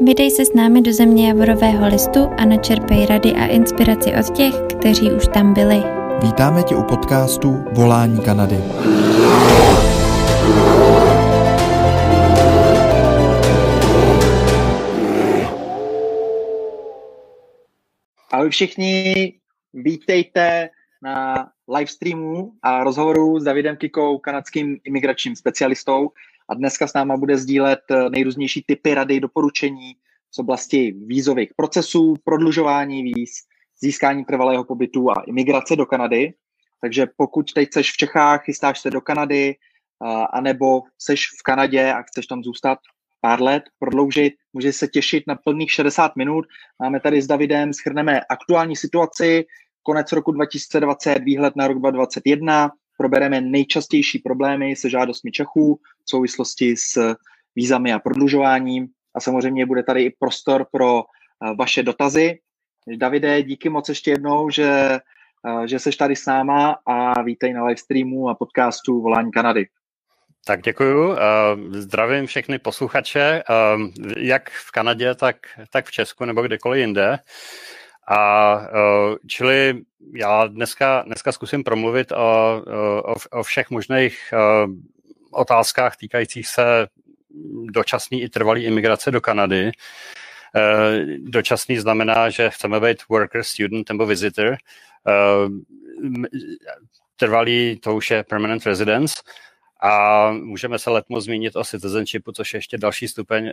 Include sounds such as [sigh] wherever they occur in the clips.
Vydej se s námi do země Javorového listu a načerpej rady a inspiraci od těch, kteří už tam byli. Vítáme tě u podcastu Volání Kanady. Ahoj všichni, vítejte na livestreamu a rozhovoru s Davidem Kikou, kanadským imigračním specialistou. A dneska s náma bude sdílet eh, nejrůznější typy rady, doporučení z oblasti vízových procesů, prodlužování víz, získání trvalého pobytu a imigrace do Kanady. Takže pokud teď jsi v Čechách, chystáš se do Kanady, anebo jsi v Kanadě a chceš tam zůstat pár let, prodloužit, můžeš se těšit na plných 60 minut. Máme tady s Davidem, schrneme aktuální situaci, konec roku 2020, výhled na rok 2021, probereme nejčastější problémy se žádostmi Čechů v souvislosti s vízami a prodlužováním a samozřejmě bude tady i prostor pro eh, vaše dotazy. Davide, díky moc ještě jednou, že, eh, že jsi tady s náma a vítej na livestreamu a podcastu Volání Kanady. Tak děkuju. Eh, zdravím všechny posluchače, jak v Kanadě, tak, tak v Česku nebo kdekoliv jinde. A čili já dneska, dneska zkusím promluvit o, o, o všech možných otázkách týkajících se dočasný i trvalý imigrace do Kanady. Dočasný znamená, že chceme být worker, student nebo visitor. Trvalý to už je permanent residence. A můžeme se letmo zmínit o citizenshipu, což je ještě další stupeň uh,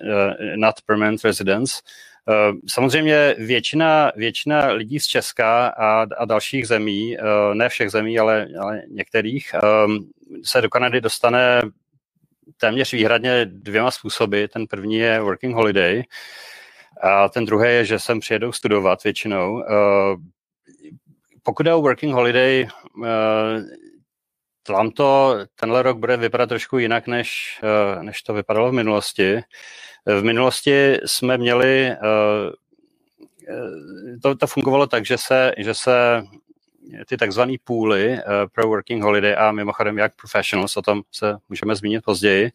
nad permanent residence. Uh, samozřejmě většina, většina lidí z Česka a, a dalších zemí, uh, ne všech zemí, ale, ale některých, se do Kanady dostane téměř výhradně dvěma způsoby. Ten první je working holiday a ten druhý je, že sem přijedou studovat většinou. Pokud je o working holiday, tam to tenhle rok bude vypadat trošku jinak, než, uh, než to vypadalo v minulosti. V minulosti jsme měli, to, to fungovalo tak, že se, že se ty takzvané půly pro working holiday a mimochodem jak professionals, o tom se můžeme zmínit později,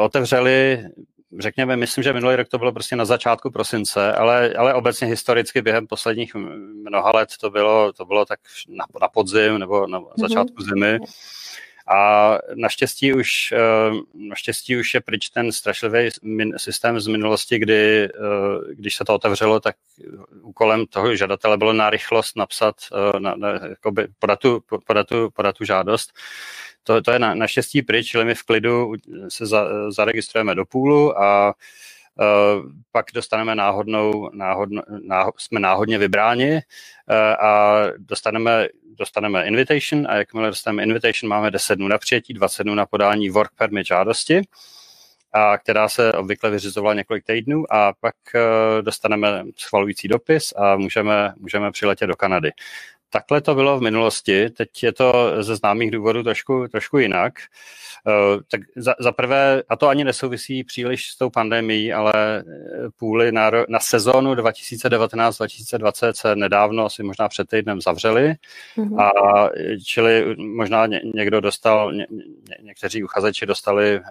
otevřeli řekněme, myslím, že minulý rok to bylo prostě na začátku prosince, ale, ale obecně historicky během posledních mnoha let to bylo, to bylo tak na, na podzim nebo na začátku mm-hmm. zimy. A naštěstí už, eh, naštěstí už je pryč ten strašlivý systém z minulosti, kdy, eh, když se to otevřelo, tak úkolem toho žadatele bylo na rychlost napsat, eh, na, na, jakoby podat, tu, podat, tu, podat tu žádost. To, to je na, naštěstí pryč, čili my v klidu se za, zaregistrujeme do půlu a Uh, pak dostaneme náhodnou, náhodno, náhod, jsme náhodně vybráni uh, a dostaneme, dostaneme invitation a jakmile dostaneme invitation, máme 10 dnů na přijetí, 20 dnů na podání work permit žádosti, a která se obvykle vyřizovala několik týdnů a pak uh, dostaneme schvalující dopis a můžeme, můžeme přiletět do Kanady. Takhle to bylo v minulosti, teď je to ze známých důvodů trošku, trošku jinak. Uh, tak za, za prvé, a to ani nesouvisí příliš s tou pandemí, ale eh, půly na, na sezónu 2019-2020 se nedávno, asi možná před týdnem zavřely. Mm-hmm. A čili možná ně, někdo dostal, ně, ně, někteří uchazeči dostali uh,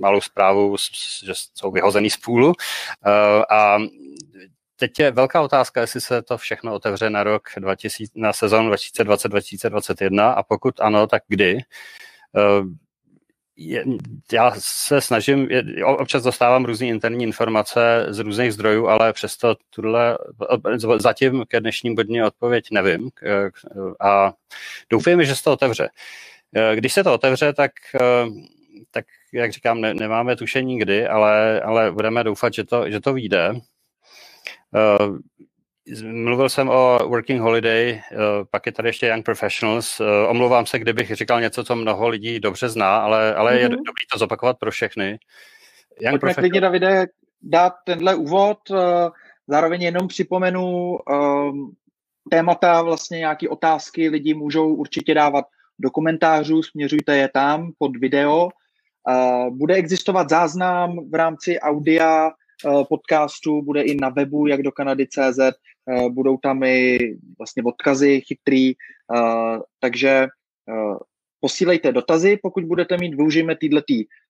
malou zprávu, že jsou vyhozený z půlu. Uh, a teď je velká otázka, jestli se to všechno otevře na rok 2000, na sezónu 2020-2021 a pokud ano, tak kdy. Eh, je, já se snažím, je, občas dostávám různé interní informace z různých zdrojů, ale přesto tuhle, zatím ke dnešním dní odpověď nevím a doufejme, že se to otevře. Eh, když se to otevře, tak, eh, tak jak říkám, ne, nemáme tušení kdy, ale, ale budeme doufat, že to, že to vyjde. Uh, mluvil jsem o Working Holiday, uh, pak je tady ještě Young Professionals. Uh, omlouvám se, kdybych říkal něco, co mnoho lidí dobře zná, ale, ale mm-hmm. je mhm. dobré to zopakovat pro všechny. Young Pojďme klidně, Davide, dát tenhle úvod. Zároveň jenom připomenu témata, vlastně nějaké otázky lidi můžou určitě dávat do komentářů, směřujte je tam pod video. Bude existovat záznam v rámci audia Eh, podcastu, bude i na webu, jak do Kanady.cz, eh, budou tam i vlastně odkazy chytrý, eh, takže posílejte dotazy, pokud budete mít, využijeme týhle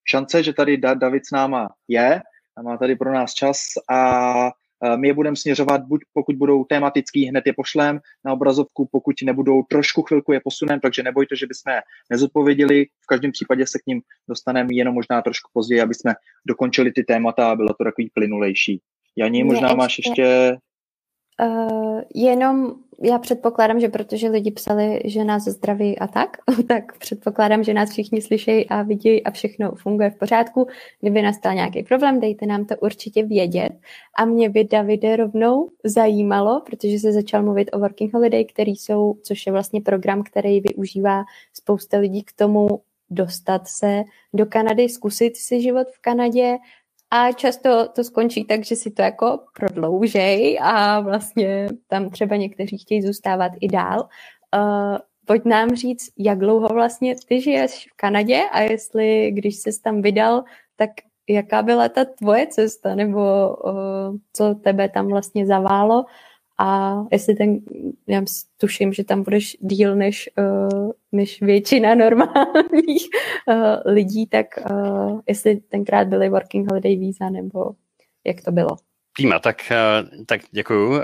šance, že tady David s náma je má tady pro nás čas a my je budeme směřovat, buď pokud budou tematický, hned je pošlem na obrazovku, pokud nebudou, trošku chvilku je posunem, takže nebojte, že bychom nezodpověděli. V každém případě se k ním dostaneme jenom možná trošku později, aby jsme dokončili ty témata a bylo to takový plynulejší. Janí, možná máš ještě Uh, jenom já předpokládám, že protože lidi psali, že nás zdraví a tak, [laughs] tak předpokládám, že nás všichni slyšejí a vidí a všechno funguje v pořádku. Kdyby nastal nějaký problém, dejte nám to určitě vědět. A mě by Davide rovnou zajímalo, protože se začal mluvit o Working Holiday, který jsou, což je vlastně program, který využívá spousta lidí k tomu dostat se do Kanady, zkusit si život v Kanadě a často to skončí tak, že si to jako prodloužej a vlastně tam třeba někteří chtějí zůstávat i dál. Uh, pojď nám říct, jak dlouho vlastně ty žiješ v Kanadě a jestli, když jsi tam vydal, tak jaká byla ta tvoje cesta, nebo uh, co tebe tam vlastně zaválo a jestli ten, já tuším, že tam budeš díl než, uh, než většina normálních uh, lidí, tak uh, jestli tenkrát byly working holiday víza, nebo jak to bylo? Prima, tak, tak děkuju.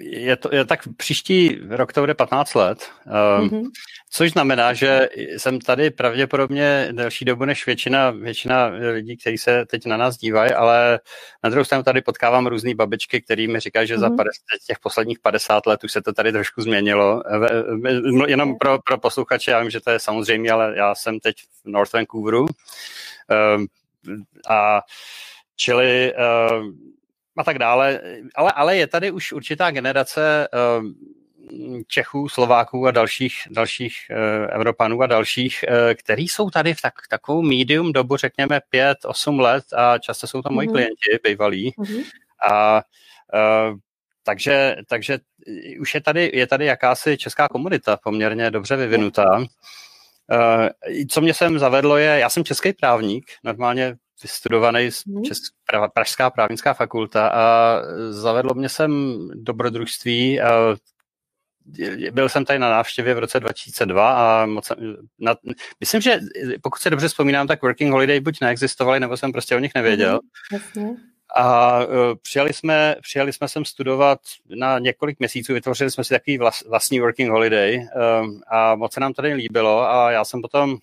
Je to, je tak příští rok to bude 15 let, um, mm-hmm. což znamená, že jsem tady pravděpodobně delší dobu než většina, většina lidí, kteří se teď na nás dívají, ale na druhou stranu tady potkávám různé babičky, který mi říkají, že mm-hmm. za 50, mhm. těch posledních 50 let už se to tady trošku změnilo. Jenom pro, pro posluchače, já vím, že to je samozřejmě, ale já jsem teď v North Vancouveru um, a čili uh, a tak dále. Ale, ale je tady už určitá generace uh, Čechů, Slováků a dalších, dalších uh, Evropanů a dalších, uh, který jsou tady v tak, takovou medium dobu, řekněme 5-8 let a často jsou to moji mm-hmm. klienti, bývalí. Mm-hmm. A uh, takže, takže už je tady, je tady jakási česká komunita poměrně dobře vyvinutá. Co mě sem zavedlo je, já jsem český právník, normálně vystudovaný mm. Česk, Pražská právnická fakulta a zavedlo mě sem dobrodružství. Byl jsem tady na návštěvě v roce 2002 a moc, na, myslím, že pokud se dobře vzpomínám, tak Working Holiday buď neexistovaly, nebo jsem prostě o nich nevěděl. Mm, a uh, přijali, jsme, přijali jsme sem studovat na několik měsíců, vytvořili jsme si takový vlas, vlastní working holiday um, a moc se nám tady líbilo a já jsem potom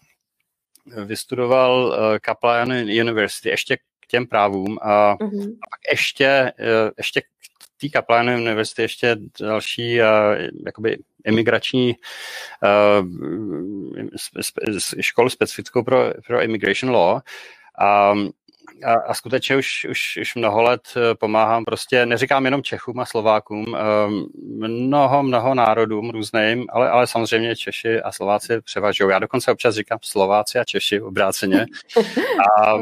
vystudoval uh, Kaplan University ještě k těm právům a, uh-huh. a pak ještě, uh, ještě k té Kaplan University ještě další uh, jakoby imigrační školu specifickou pro, pro immigration law. A a, a skutečně už, už, už mnoho let eh, pomáhám prostě, neříkám jenom Čechům a Slovákům, eh, mnoho, mnoho národům různým, ale, ale samozřejmě Češi a Slováci převažují. Já dokonce občas říkám Slováci a Češi obráceně, a,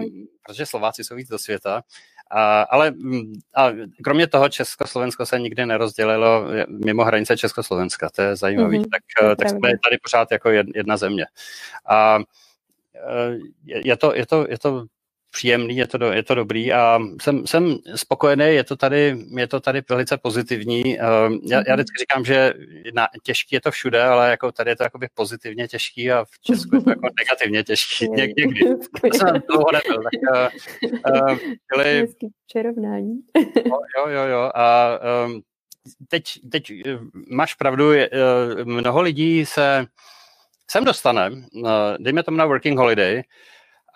protože Slováci jsou víc do světa. A, ale mm, a kromě toho Československo se nikdy nerozdělilo mimo hranice Československa, to je zajímavé. Mm-hmm, tak, eh, tak jsme tady pořád jako jedna země. A je to, je to, je to příjemný, je to, do, je to dobrý a jsem, jsem spokojený, je to tady, je to tady velice pozitivní. Ehm, já, já mhm. vždycky říkám, že na, těžký je to všude, ale jako tady je to jakoby pozitivně těžký a v Česku je to jako negativně těžký Něk, někdy. To jsem dlouho nebyl. Tak, uh, čili, Čarovnání. jo, jo, jo. A um, teď, teď máš pravdu, je, mnoho lidí se sem dostane, dejme tomu na working holiday,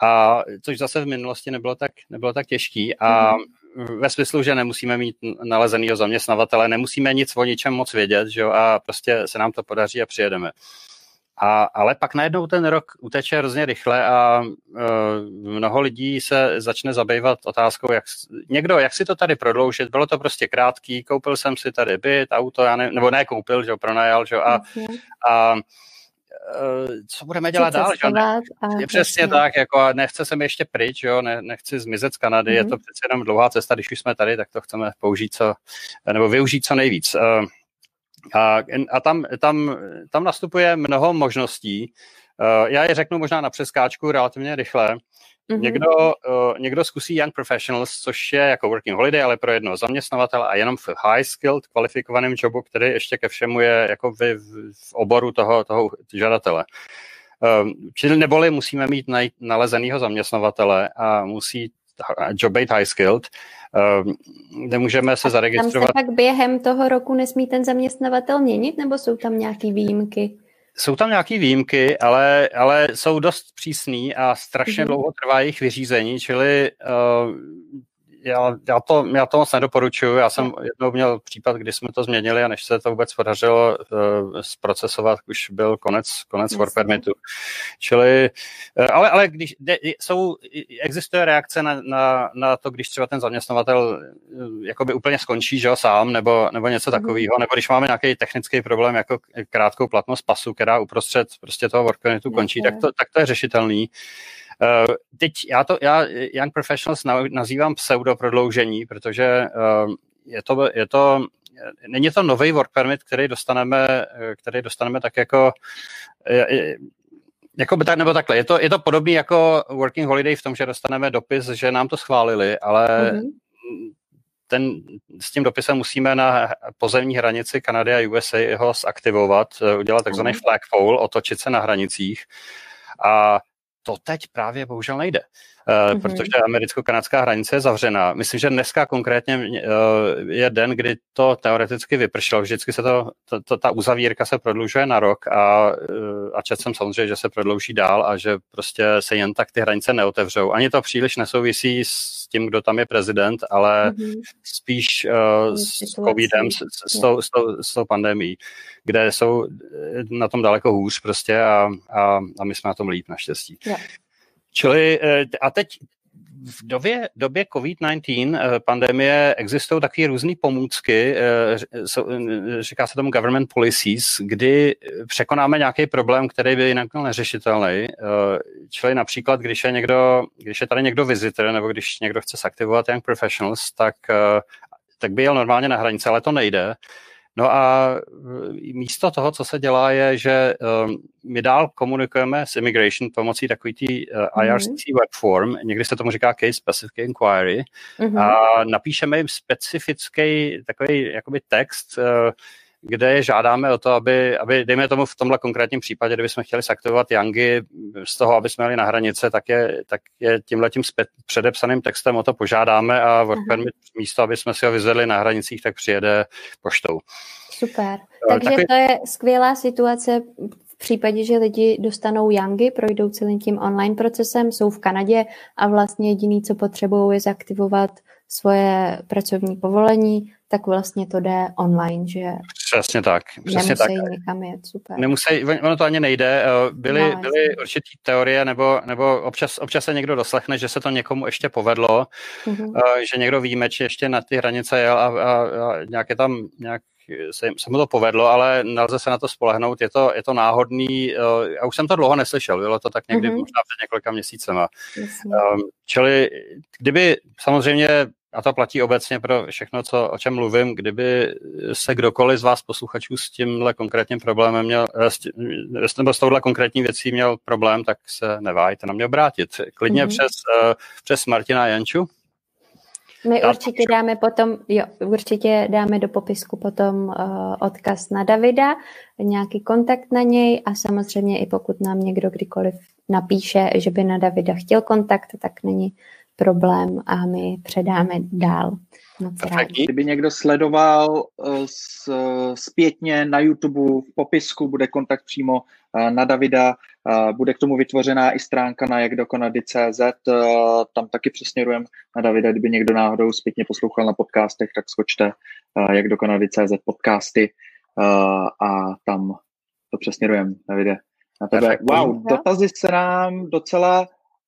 a což zase v minulosti nebylo tak, nebylo tak těžký a mm. ve smyslu, že nemusíme mít nalezenýho zaměstnavatele, nemusíme nic o ničem moc vědět, že jo, a prostě se nám to podaří a přijedeme. A, ale pak najednou ten rok uteče hrozně rychle a uh, mnoho lidí se začne zabývat otázkou, jak, někdo, jak si to tady prodloužit, bylo to prostě krátký, koupil jsem si tady byt, auto, já ne, nebo ne koupil, že jo, pronajal, že jo, a, a Eh, co budeme dělat dál. Že? Ne, je přesně jasně. tak, jako nechce se mi ještě pryč, jo? Ne, nechci zmizet z Kanady, mm-hmm. je to mhm. přece jenom dlouhá cesta, když už jsme tady, tak to chceme použít co, nebo využít co nejvíc. Eh, a, a tam, tam, tam nastupuje mnoho možností. Eh, já je řeknu možná na přeskáčku relativně rychle. Mm-hmm. Někdo, uh, někdo zkusí Young Professionals, což je jako working holiday, ale pro jednoho zaměstnavatele a jenom v high skilled kvalifikovaném jobu, který ještě ke všemu je jako v, v oboru toho, toho žadatele. Um, čili neboli musíme mít nalezenýho zaměstnavatele a musí job bait high skilled, kde můžeme se zaregistrovat. Tam se pak během toho roku nesmí ten zaměstnavatel měnit, nebo jsou tam nějaké výjimky? Jsou tam nějaké výjimky, ale, ale jsou dost přísný a strašně mm-hmm. dlouho trvá jejich vyřízení, čili uh, já, já, to, já to moc nedoporučuju. Já jsem jednou měl případ, kdy jsme to změnili a než se to vůbec podařilo uh, zprocesovat, už byl konec, konec work permitu. Čili, uh, ale, ale když de, jsou, existuje reakce na, na, na to, když třeba ten zaměstnavatel uh, jakoby úplně skončí, že jo, sám, nebo, nebo něco mhm. takového, nebo když máme nějaký technický problém, jako krátkou platnost pasu, která uprostřed prostě toho work permitu končí, tak to, tak to je řešitelný. Uh, teď já to, já Young Professionals nazývám pseudo prodloužení, protože uh, je to, je to není to nový work permit, který dostaneme, který dostaneme tak jako jako by tak, nebo takhle, je to, je to podobný jako working holiday v tom, že dostaneme dopis, že nám to schválili, ale mm-hmm. ten, s tím dopisem musíme na pozemní hranici Kanady a USA ho zaktivovat, udělat takzvaný mm-hmm. flagpole, otočit se na hranicích a to teď právě bohužel nejde, mm-hmm. protože americko-kanadská hranice je zavřená. Myslím, že dneska konkrétně eh, je den, kdy to teoreticky vypršelo. Vždycky se to, to, to ta uzavírka se prodlužuje na rok a, eh, a četl jsem samozřejmě, že se prodlouží dál a že prostě se jen tak ty hranice neotevřou. Ani to příliš nesouvisí s tím, kdo tam je prezident, ale mm-hmm. spíš uh, s covidem, s, s, tou, s, tou, s tou pandemí, kde jsou na tom daleko hůř prostě a, a, a my jsme na tom líp naštěstí. Yeah. Čili eh, a teď v době, době COVID-19 eh, pandemie existují takové různé pomůcky, eh, říká se tomu government policies, kdy překonáme nějaký problém, který by jinak byl neřešitelný. Čili například, když je, někdo, když je tady někdo visitor, nebo když někdo chce zaktivovat Young Professionals, tak, tak by jel normálně na hranice, ale to nejde. No a e, místo toho, co se dělá, je, že um, my dál komunikujeme s immigration pomocí takový tý uh, e, IRCC mm-hmm. web form, někdy se tomu říká case specific inquiry, mm-hmm. a napíšeme jim specifický takový jakoby text, kde žádáme o to, aby, aby, dejme tomu v tomhle konkrétním případě, kdybychom chtěli saktivovat Yangy z toho, aby jsme jeli na hranice, tak je, tak je tímhle tím předepsaným textem o to požádáme a work permit místo, aby jsme si ho vyzvedli na hranicích, tak přijede poštou. Super. Eh, Takže Takový... to je skvělá situace v případě, že lidi dostanou Yangy, projdou celým tím online procesem, jsou v Kanadě a vlastně jediný, co potřebují, je zaktivovat svoje pracovní povolení, vlastně to jde online, že Přesně tak. Přesně nemusí tak. nikam jet, super. Nemusí, ono to ani nejde. Eh, byly, no, byly určitý teorie, nebo, nebo občas, občas se někdo doslechne, že se to někomu ještě povedlo, mm-hmm. že někdo výjimeč ještě na ty hranice jel a, a, a nějaké tam nějak se, se mu to povedlo, ale nelze se na to spolehnout, je to, je to náhodný, eh, já už jsem to dlouho neslyšel, bylo to tak někdy mm-hmm. možná před několika měsícema. Um, čili kdyby samozřejmě a to platí obecně pro všechno, co, o čem mluvím, kdyby se kdokoliv z vás posluchačů s tímhle konkrétním problémem měl, eh, s, tím, nebo s touhle konkrétní věcí měl problém, tak se neváhejte na mě obrátit. Klidně mm-hmm. přes, uh, přes Martina Janču. My určitě dáme potom, jo, určitě dáme do popisku potom uh, odkaz na Davida, nějaký kontakt na něj a samozřejmě i pokud nám někdo kdykoliv napíše, že by na Davida chtěl kontakt, tak není problém a my předáme dál. Kdyby někdo sledoval uh, s, zpětně na YouTube v popisku, bude kontakt přímo uh, na Davida, bude k tomu vytvořená i stránka na jakdokonady.cz, tam taky přesměrujeme na Davida, kdyby někdo náhodou zpětně poslouchal na podcastech, tak skočte jakdokonady.cz podcasty. A tam to přesměrujeme, Davide. Na tebe. Wow, dotazy se nám docela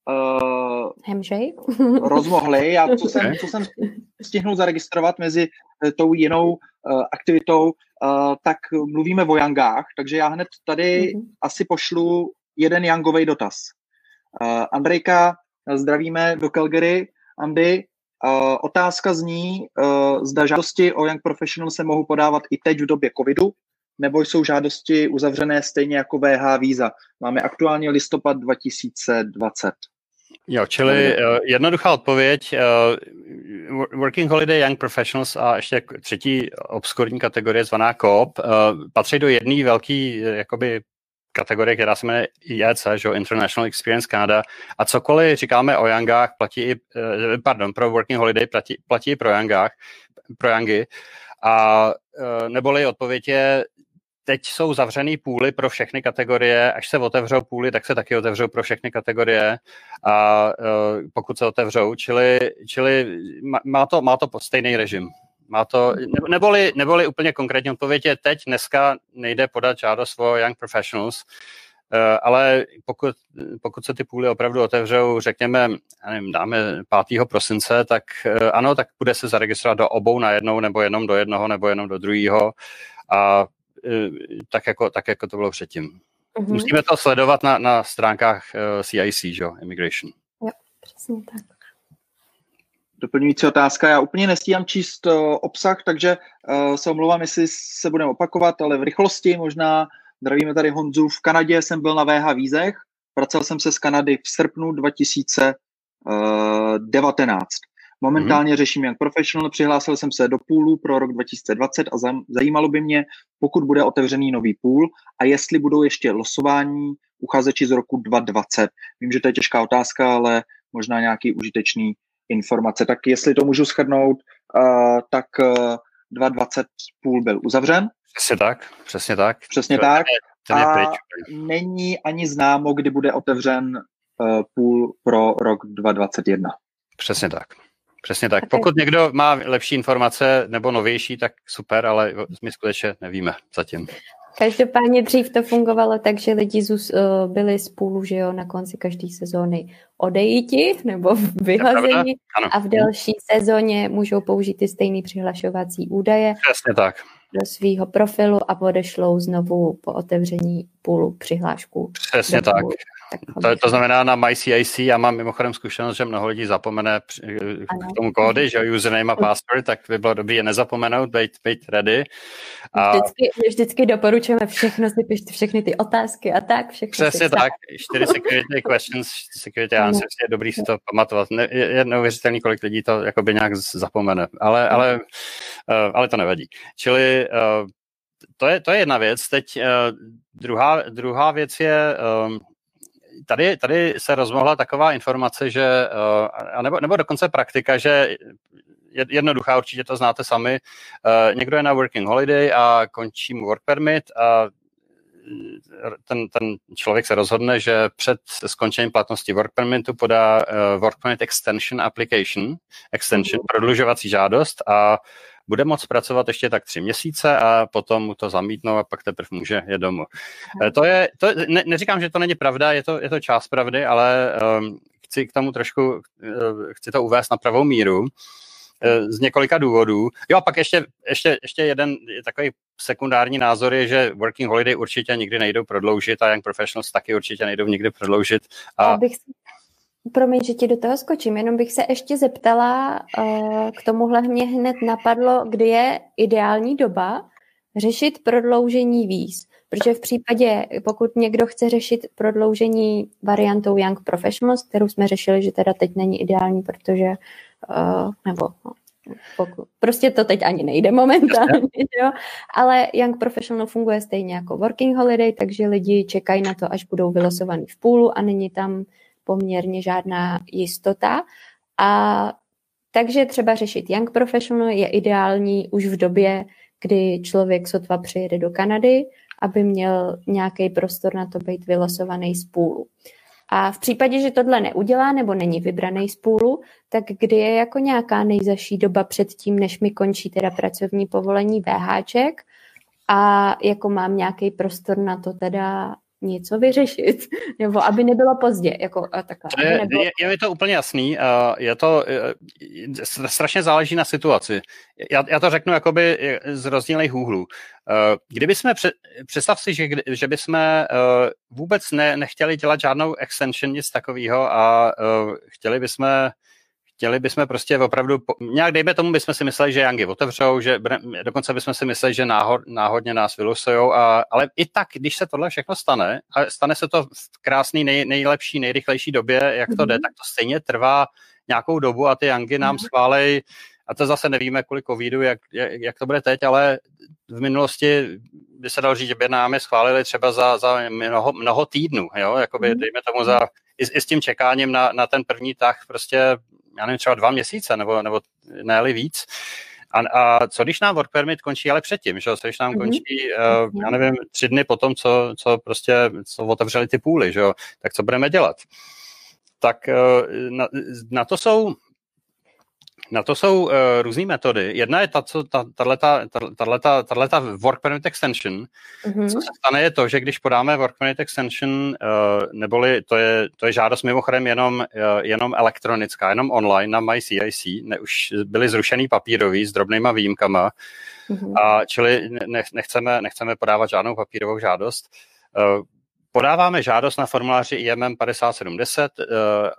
uh, Hemžej? [laughs] rozmohli. Já, co jsem, co jsem stihnul zaregistrovat mezi uh, tou jinou uh, aktivitou, uh, tak mluvíme o Yangách, takže já hned tady mm-hmm. asi pošlu jeden Yangový dotaz. Uh, Andrejka, zdravíme do Calgary. Andy, uh, otázka zní, uh, zda žádosti o Young Professional se mohou podávat i teď v době covidu, nebo jsou žádosti uzavřené stejně jako VH víza. Máme aktuálně listopad 2020. Jo, čili uh, jednoduchá odpověď. Uh, working Holiday Young Professionals a ještě třetí obskurní kategorie zvaná COP uh, patří do jedné velké jakoby kategorie, která se jmenuje IEC, že, International Experience Canada, a cokoliv říkáme o Youngách, platí i, eh, pardon, pro Working Holiday platí, platí i pro Youngách, pro Youngy, a eh, neboli odpověď je, teď jsou zavřený půly pro všechny kategorie, až se otevřou půly, tak se taky otevřou pro všechny kategorie a uh, pokud se otevřou, čili, čili má, to, má to stejný režim. Má to, neboli, neboli úplně konkrétní odpověď je teď, dneska nejde podat žádost o Young Professionals, uh, ale pokud, pokud se ty půly opravdu otevřou, řekněme, nevím, dáme 5. prosince, tak uh, ano, tak bude se zaregistrovat do obou najednou, nebo jenom do jednoho, nebo jenom do druhého a tak jako, tak jako to bylo předtím. Mm-hmm. Musíme to sledovat na, na stránkách CIC, že? Immigration. Jo, přesně tak. Doplňující otázka. Já úplně nestíhám číst uh, obsah, takže uh, se omlouvám, jestli se budeme opakovat, ale v rychlosti možná zdravíme tady Honzu. V Kanadě jsem byl na VH vízech, vracel jsem se z Kanady v srpnu 2019. Momentálně mm-hmm. řeším jak professional, přihlásil jsem se do půlu pro rok 2020 a zajímalo by mě, pokud bude otevřený nový půl a jestli budou ještě losování uchazeči z roku 2020. Vím, že to je těžká otázka, ale možná nějaký užitečný informace. Tak jestli to můžu schrnout, uh, tak uh, 2020 půl byl uzavřen. Přesně tak, přesně tak. Přesně to tak. Je, a pryč. není ani známo, kdy bude otevřen uh, půl pro rok 2021. Přesně tak. Přesně tak. Pokud někdo má lepší informace nebo novější, tak super, ale my skutečně nevíme zatím. Každopádně dřív to fungovalo tak, že lidi zus, uh, byli spolu, že jo, na konci každé sezóny odejiti nebo vyhození a v další sezóně můžou použít ty stejné přihlašovací údaje. Přesně tak do svého profilu a odešlou znovu po otevření půlu přihlášku. Přesně tak. To, to znamená na MyCIC, já mám mimochodem zkušenost, že mnoho lidí zapomene k tomu kódy, že username a password, tak by bylo dobré je nezapomenout, být, být ready. A... Vždycky, vždycky doporučujeme všechno si pište, všechny ty otázky a tak. Všechno Přesně tak, čtyři security [laughs] questions, security answers, je dobrý si to pamatovat. Ne, je, je neuvěřitelný, kolik lidí to jakoby nějak zapomene, ale, ale, uh, ale to nevadí. Čili uh, to je, to je jedna věc. Teď uh, druhá, druhá věc je, um, tady, tady se rozmohla taková informace, že, uh, nebo, nebo dokonce praktika, že jednoduchá, určitě to znáte sami, uh, někdo je na working holiday a končí mu work permit a ten, ten člověk se rozhodne, že před skončením platnosti work permitu podá uh, work permit extension application, extension, prodlužovací žádost a bude moct pracovat ještě tak tři měsíce a potom mu to zamítnou a pak teprve může je domů. Eh, to je, to, ne, neříkám, že to není pravda, je to, je to část pravdy, ale um, chci k tomu trošku, uh, chci to uvést na pravou míru z několika důvodů. Jo a pak ještě, ještě, ještě jeden takový sekundární názor je, že working holiday určitě nikdy nejdou prodloužit a young professionals taky určitě nejdou nikdy prodloužit. A... Abych Promiň, že ti do toho skočím, jenom bych se ještě zeptala, uh, k tomuhle mě hned napadlo, kdy je ideální doba řešit prodloužení víz. Protože v případě, pokud někdo chce řešit prodloužení variantou Young Professionals, kterou jsme řešili, že teda teď není ideální, protože, uh, nebo no, pokud, prostě to teď ani nejde momentálně, jo? ale Young Professional funguje stejně jako Working Holiday, takže lidi čekají na to, až budou vylosovaný v půlu a není tam poměrně žádná jistota. A takže třeba řešit Young Professional je ideální už v době, kdy člověk sotva přijede do Kanady, aby měl nějaký prostor na to být vylosovaný z půlu. A v případě, že tohle neudělá nebo není vybraný z půlu, tak kdy je jako nějaká nejzaší doba před tím, než mi končí teda pracovní povolení VHček a jako mám nějaký prostor na to teda něco vyřešit, [laughs] nebo aby nebylo pozdě. Jako, a takhle, to je, nebylo... je, je mi to úplně jasný. Je to, strašně záleží na situaci. Já, já to řeknu jakoby z rozdílných úhlů. Kdyby jsme, představ si, že, že bychom vůbec ne, nechtěli dělat žádnou extension, nic takového a chtěli bychom chtěli bychom prostě opravdu, nějak dejme tomu, bychom si mysleli, že Yangy otevřou, že dokonce bychom si mysleli, že náhod, náhodně nás vylusujou, a, ale i tak, když se tohle všechno stane, a stane se to v krásný, nej, nejlepší, nejrychlejší době, jak to jde, tak to stejně trvá nějakou dobu a ty Yangy nám mm-hmm. schválej, a to zase nevíme, kolik covidu, jak, jak, jak to bude teď, ale v minulosti by se dalo říct, že by námi schválili třeba za, za mnoho, mnoho týdnů, jo, jakoby, mm. dejme tomu za, i, i s tím čekáním na, na ten první tah prostě, já nevím, třeba dva měsíce, nebo, nebo ne víc. A, a co když nám work permit končí ale předtím, že? co když nám mm-hmm. končí, uh, já nevím, tři dny potom, co, co prostě co otevřeli ty půly, že? tak co budeme dělat? Tak uh, na, na to jsou na to jsou uh, různé metody. Jedna je ta, co, ta, tato work permit extension. Mm-hmm. Co se stane je to, že když podáme work permit extension, uh, neboli to je, to je žádost mimochodem jenom, uh, jenom elektronická, jenom online na MyCIC, ne, už byly zrušený papírový s drobnýma výjimkama, mm-hmm. a čili ne, nechceme, nechceme podávat žádnou papírovou žádost. Uh, Podáváme žádost na formuláři IMM 5070 uh,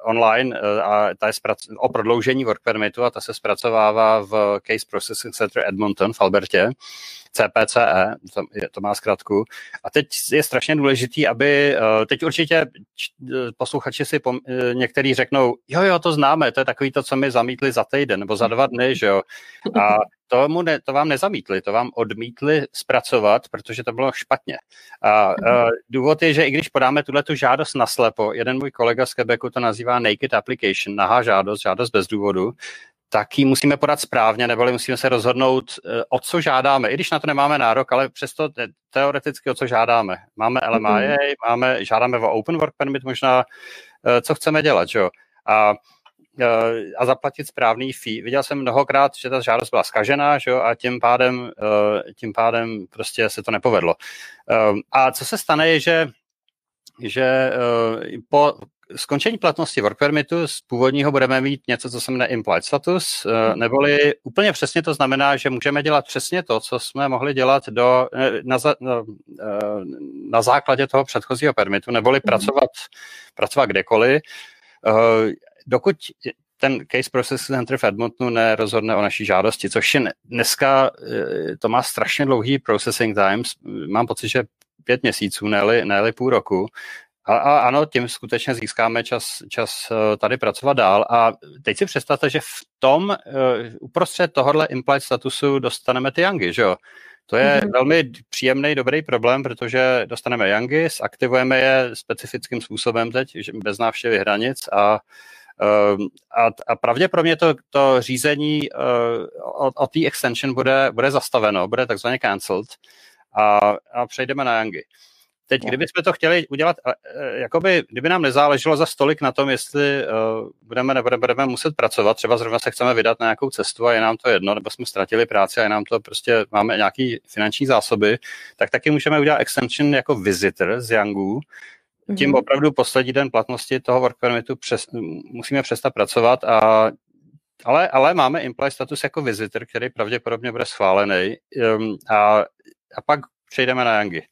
online uh, a ta je zprac- o prodloužení work permitu a ta se zpracovává v Case Processing Center Edmonton v Albertě. CPCE, to, je, to má zkratku. A teď je strašně důležitý, aby, uh, teď určitě posluchači si pom, uh, některý řeknou, jo, jo, to známe, to je takový to, co mi zamítli za týden nebo za dva dny, že jo. A tomu ne, to vám nezamítli, to vám odmítli zpracovat, protože to bylo špatně. A uh, důvod je, že i když podáme tuhle tu žádost naslepo, jeden můj kolega z Quebecu to nazývá naked application, nahá žádost, žádost bez důvodu, tak ji musíme podat správně, neboli musíme se rozhodnout, eh, o co žádáme, i když na to nemáme nárok, ale přesto teoreticky o co žádáme. Máme LMIA, mm-hmm. máme, žádáme o Open Work Permit možná, eh, co chceme dělat, jo. A a zaplatit správný fee. Viděl jsem mnohokrát, že ta žádost byla skažená že jo, a tím pádem, eh, tím pádem prostě se to nepovedlo. Eh, a co se stane je, že, že po skončení platnosti work permitu z původního budeme mít něco, co se jmenuje implied status, neboli úplně přesně to znamená, že můžeme dělat přesně to, co jsme mohli dělat do, na, na, na základě toho předchozího permitu, neboli mm-hmm. pracovat, pracovat kdekoliv dokud ten case process center v Edmontonu nerozhodne o naší žádosti, což je dneska, eh, to má strašně dlouhý processing times, mám pocit, že pět měsíců, ne ne půl roku, a, a ano, tím skutečně získáme čas, čas eh, tady pracovat dál. A teď si představte, že v tom, uh, uprostřed tohohle implied statusu dostaneme ty yangy, že jo? To je mm-hmm. velmi příjemný, dobrý problém, protože dostaneme yangy, aktivujeme je specifickým způsobem teď, bez návštěvy hranic a uh, a, a pravděpodobně to, to řízení uh, o, o té extension bude, bude zastaveno, bude takzvaně cancelled a, a přejdeme na Yangi. Teď, kdybychom to chtěli udělat, jakoby, kdyby nám nezáleželo za stolik na tom, jestli uh, budeme nebo budeme muset pracovat, třeba zrovna se chceme vydat na nějakou cestu a je nám to jedno, nebo jsme ztratili práci a je nám to prostě, máme nějaký finanční zásoby, tak taky můžeme udělat extension jako visitor z Yangu, tím mhm. opravdu poslední den platnosti toho work permitu přes, musíme přestat pracovat a ale, ale máme imply status jako visitor, který pravděpodobně bude schválený um, a, a pak přejdeme na Yangi.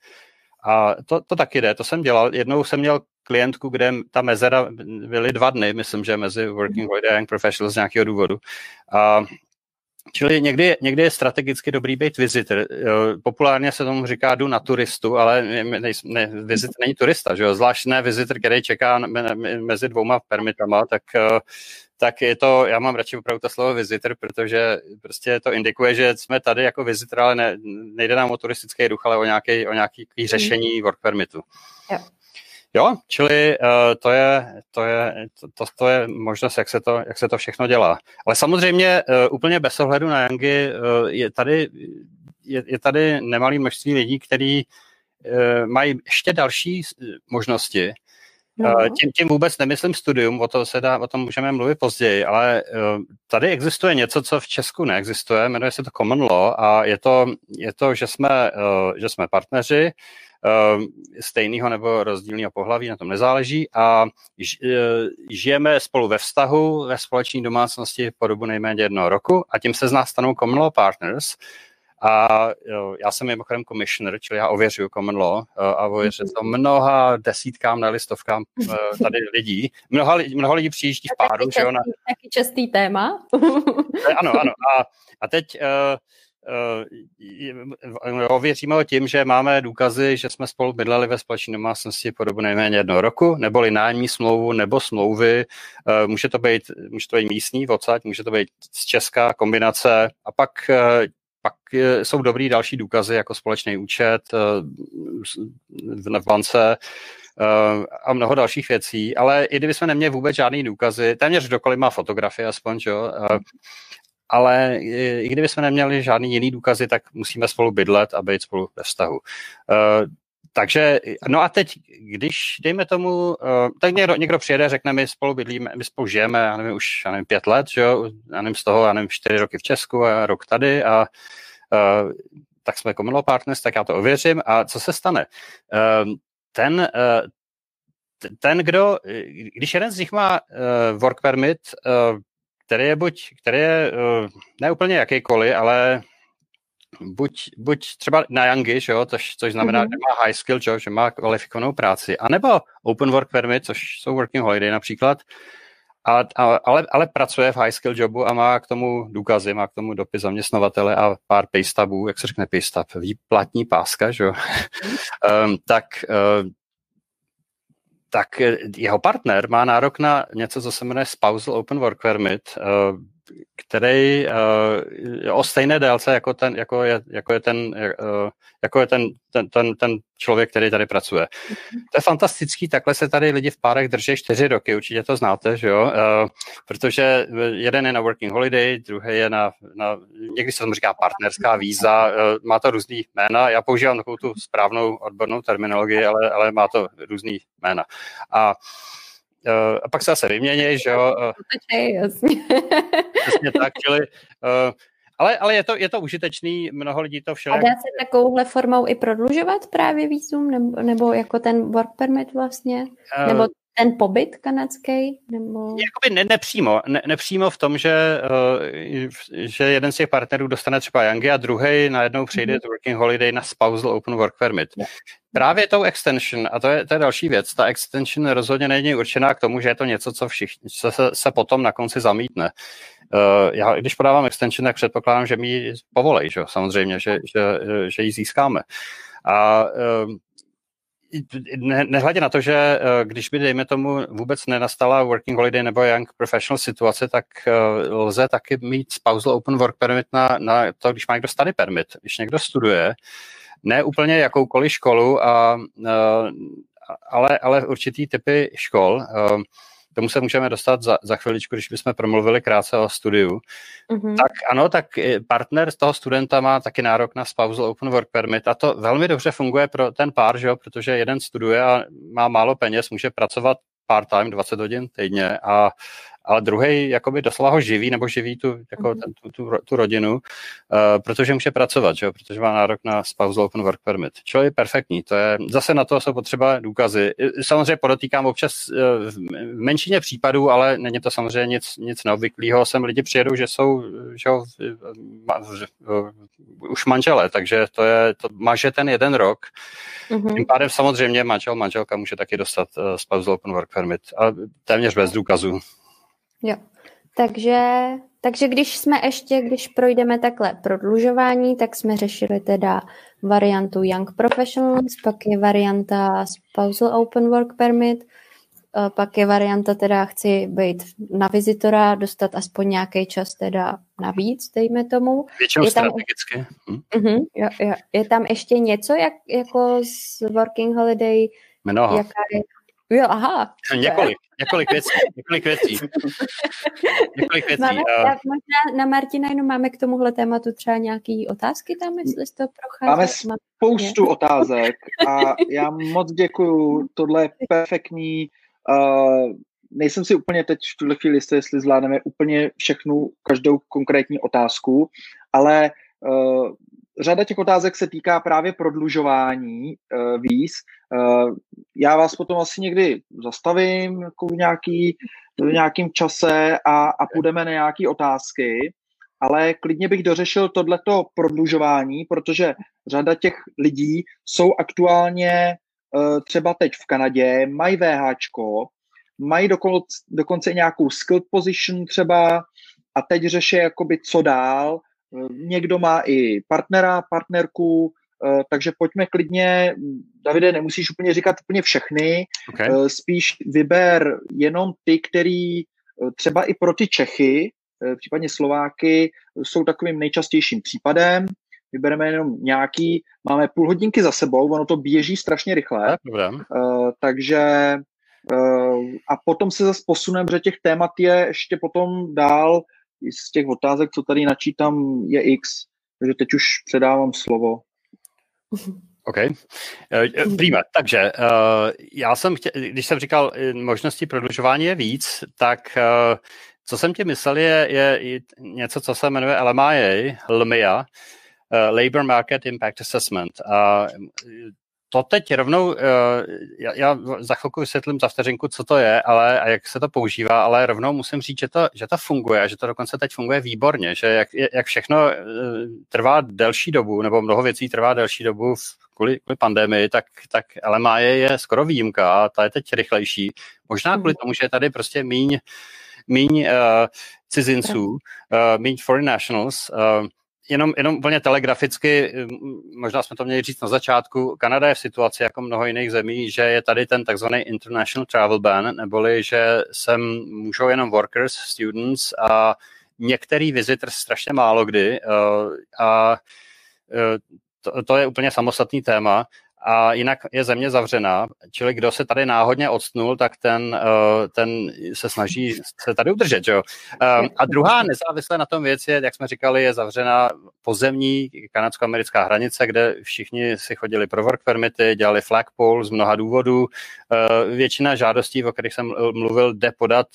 A to, to taky jde, to jsem dělal. Jednou jsem měl klientku, kde ta mezera byly dva dny, myslím, že mezi Working Holiday a Young Professionals z nějakého důvodu. A Čili někdy, někdy je strategicky dobrý být visitor. Populárně se tomu říká jdu na turistu, ale ne, ne, visit není turista, že jo? zvlášť ne visitor, který čeká mezi dvouma permitama, tak, tak je to, já mám radši opravdu to slovo visitor, protože prostě to indikuje, že jsme tady jako visitor, ale ne, nejde nám o turistický duch, ale o nějaký, o nějaký řešení work permitu. Jo. Jo, čili uh, to, je, to, je, to, to je možnost, jak se to, jak se to všechno dělá. Ale samozřejmě uh, úplně bez ohledu na Yangy uh, je tady, je, je tady nemalý množství lidí, kteří uh, mají ještě další možnosti. No. Uh, tím, tím vůbec nemyslím studium, o, to se dá, o tom můžeme mluvit později, ale uh, tady existuje něco, co v Česku neexistuje, jmenuje se to common law a je to, je to že, jsme, uh, že jsme partneři, stejného nebo rozdílného pohlaví, na tom nezáleží a e, žijeme spolu ve vztahu, ve společné domácnosti po dobu nejméně jednoho roku a tím se z nás stanou common law partners, a já jsem mimochodem commissioner, čili já ověřuju common law e, a ověřuji to mnoha desítkám, ne listovkám e, [laughs] tady lidí. Mnoha, mnoho lidí přijíždí v páru. Taky, že ona... taky častý téma. ano, ano. A, a teď uh, uh, ověříme ho tím, že máme důkazy, že jsme spolu bydleli ve společné domácnosti po dobu nejméně jednoho roku, neboli nájemní smlouvu nebo smlouvy. Uh, může to být, může to být místní odsaď, může to být z Česká kombinace a pak uh, pak jsou dobrý další důkazy, jako společný účet v bance, a mnoho dalších věcí, ale i kdyby jsme neměli vůbec žádný důkazy, téměř kdokoliv má fotografie aspoň, jo, ale i kdyby jsme neměli žádný jiný důkazy, tak musíme spolu bydlet a být spolu ve vztahu. Takže, no a teď, když dejme tomu, uh, tak někdo, někdo přijede, řekne, my spolu bydlíme, my spolu žijeme, já nevím, už, já nevím, pět let, že jo, já nevím, z toho, já nevím, čtyři roky v Česku a rok tady a uh, tak jsme jako partners, tak já to ověřím a co se stane? Ten, ten, kdo, když jeden z nich má work permit, který je buď, který je uh, ne úplně jakýkoliv, ale buď, buď třeba na Yangi, že jo, což, což znamená, mm-hmm. že má high skill job, že má kvalifikovanou práci, anebo open work permit, což jsou working holiday například, a, a, ale, ale pracuje v high skill jobu a má k tomu důkazy, má k tomu dopis zaměstnavatele a pár paystubů, jak se řekne paystub, výplatní páska, že jo, um, [laughs] tak, uh, tak jeho partner má nárok na něco, co se jmenuje spousal open work permit, uh, který uh, o stejné délce jako, ten, jako, je, jako je, ten, uh, jako je ten, ten, ten, ten člověk, který tady pracuje. To je fantastický, takhle se tady lidi v párech drží čtyři roky, určitě to znáte, že jo? Uh, protože jeden je na working holiday, druhý je na, na někdy se tomu říká partnerská víza, má to různý jména, já používám takovou tu správnou odbornou terminologii, ale, ale má to různý jména. A uh, a pak se zase vymění, že jo. Uh, jasně. [laughs] Přesně tak, čili, uh, ale, ale je, to, je to užitečný, mnoho lidí to všelijak... A dá se takovouhle formou i prodlužovat právě výzum, nebo, nebo jako ten work permit vlastně? Uh, nebo ten pobyt kanadský? Nebo... Jakoby ne, nepřímo, ne, nepřímo v tom, že, uh, že jeden z těch partnerů dostane třeba Yangi a druhý najednou přejde mm-hmm. working holiday na spousal open work permit. Yeah. Právě tou extension, a to je, to je další věc, ta extension rozhodně není určená k tomu, že je to něco, co, všichni, co se, se potom na konci zamítne. Uh, já, když podávám extension, tak předpokládám, že mi ji povolej, že? samozřejmě, že, že, že ji získáme. A uh, ne, nehledě na to, že eh, když by, dejme tomu, vůbec nenastala working holiday nebo young professional situace, tak lze taky mít spousal open work permit na, na to, když má někdo study permit. Když někdo studuje, ne úplně jakoukoliv školu, a, a, ale, ale určitý typy škol. Tomu se můžeme dostat za, za chviličku, když bychom promluvili krátce o studiu. Mm-hmm. Tak ano, tak partner z toho studenta má taky nárok na spousal open work permit a to velmi dobře funguje pro ten pár, že jo, protože jeden studuje a má málo peněz, může pracovat part-time 20 hodin týdně a ale druhý jakoby doslova ho živí nebo živí tu, jako mhm. ten, tu, tu, tu rodinu, uh, protože může pracovat, že? protože má nárok na spousal open work permit. Čo je perfektní, to je, zase na to jsou potřeba důkazy. Samozřejmě podotýkám občas uh, v menšině případů, ale není to samozřejmě nic, nic neobvyklého. Sem lidi přijedou, že jsou že uh, uh, už manželé, takže to je, to maže ten jeden rok. Mm-hmm. Tím pádem samozřejmě manžel, manželka může taky dostat uh, spousal open work permit, a téměř bez důkazů. Jo. Takže, takže když jsme ještě, když projdeme takhle prodlužování, tak jsme řešili teda variantu Young Professionals, pak je varianta Spousal Open Work Permit, pak je varianta teda chci být na vizitora, dostat aspoň nějaký čas teda navíc, dejme tomu. Většinou je tam, strategicky. Hm? Uh-huh, jo, jo. Je tam ještě něco jak, jako z Working Holiday? Mnoho. Jaká je, Jo, aha. Několik, několik věcí, několik věcí. několik věcí. Máme, uh... možná na Martina jenom máme k tomuhle tématu třeba nějaké otázky tam, jestli jste to prochází. Máme spoustu Máme. otázek a já moc děkuju, tohle je perfektní. Uh, nejsem si úplně teď v tuhle chvíli jistý, jestli zvládneme úplně všechnu, každou konkrétní otázku, ale uh, řada těch otázek se týká právě prodlužování uh, víz. Uh, já vás potom asi někdy zastavím jako v, nějaký, v nějakým čase a, a půjdeme na nějaké otázky, ale klidně bych dořešil tohleto prodlužování, protože řada těch lidí jsou aktuálně uh, třeba teď v Kanadě, mají VH, mají dokonce, dokonce nějakou skilled position třeba a teď řeší jakoby co dál, Někdo má i partnera, partnerku, eh, takže pojďme klidně, Davide, nemusíš úplně říkat úplně všechny, okay. Eh, spíš vyber jenom ty, který eh, třeba i pro ty Čechy případně Slováky jsou takovým nejčastějším případem. Vybereme jenom nějaký, máme půl hodinky za sebou, ono to běží strašně rychle. Uh, takže a potom se zase posuneme, že těch témat je ještě potom dál z těch otázek, co tady načítám, je X. Takže teď už předávám slovo. OK. Uh, prima. Takže uh, já jsem chtěl, když jsem říkal, možnosti prodlužování je víc, tak co jsem ti myslel je, je něco, co se jmenuje LMIA, LMIA, Labor Market Impact Assessment. A to teď rovnou, eh, já, já za chvilku vysvětlím za vteřinku, co to je, ale a jak se to používá, ale rovnou musím říct, že to, že to funguje a že to dokonce teď funguje výborně, že jak, jak všechno eh, trvá delší dobu, nebo mnoho věcí trvá delší dobu v, kvůli, kvůli pandemii, tak, tak LMA je, je skoro výjimka a ta je teď rychlejší. Možná kvůli mhm. tomu, že je tady prostě míň, míň uh, cizinců, uh, míň foreign nationals, uh, jenom, jenom úplně telegraficky, možná jsme to měli říct na začátku, Kanada je v situaci jako mnoho jiných zemí, že je tady ten takzvaný international travel ban, neboli že sem můžou jenom workers, students a některý visitors strašně málo kdy uh, a uh, to, to je úplně samostatný téma a jinak je země zavřená, čili kdo se tady náhodně odstnul, tak ten, eh, ten se snaží se tady udržet. Jo? Eh, a druhá nezávislá na tom věc je, jak jsme říkali, je zavřená pozemní kanadsko-americká hranice, kde všichni si chodili pro work permity, dělali flagpole z mnoha důvodů. Eh, většina žádostí, o kterých jsem mluvil, jde podat,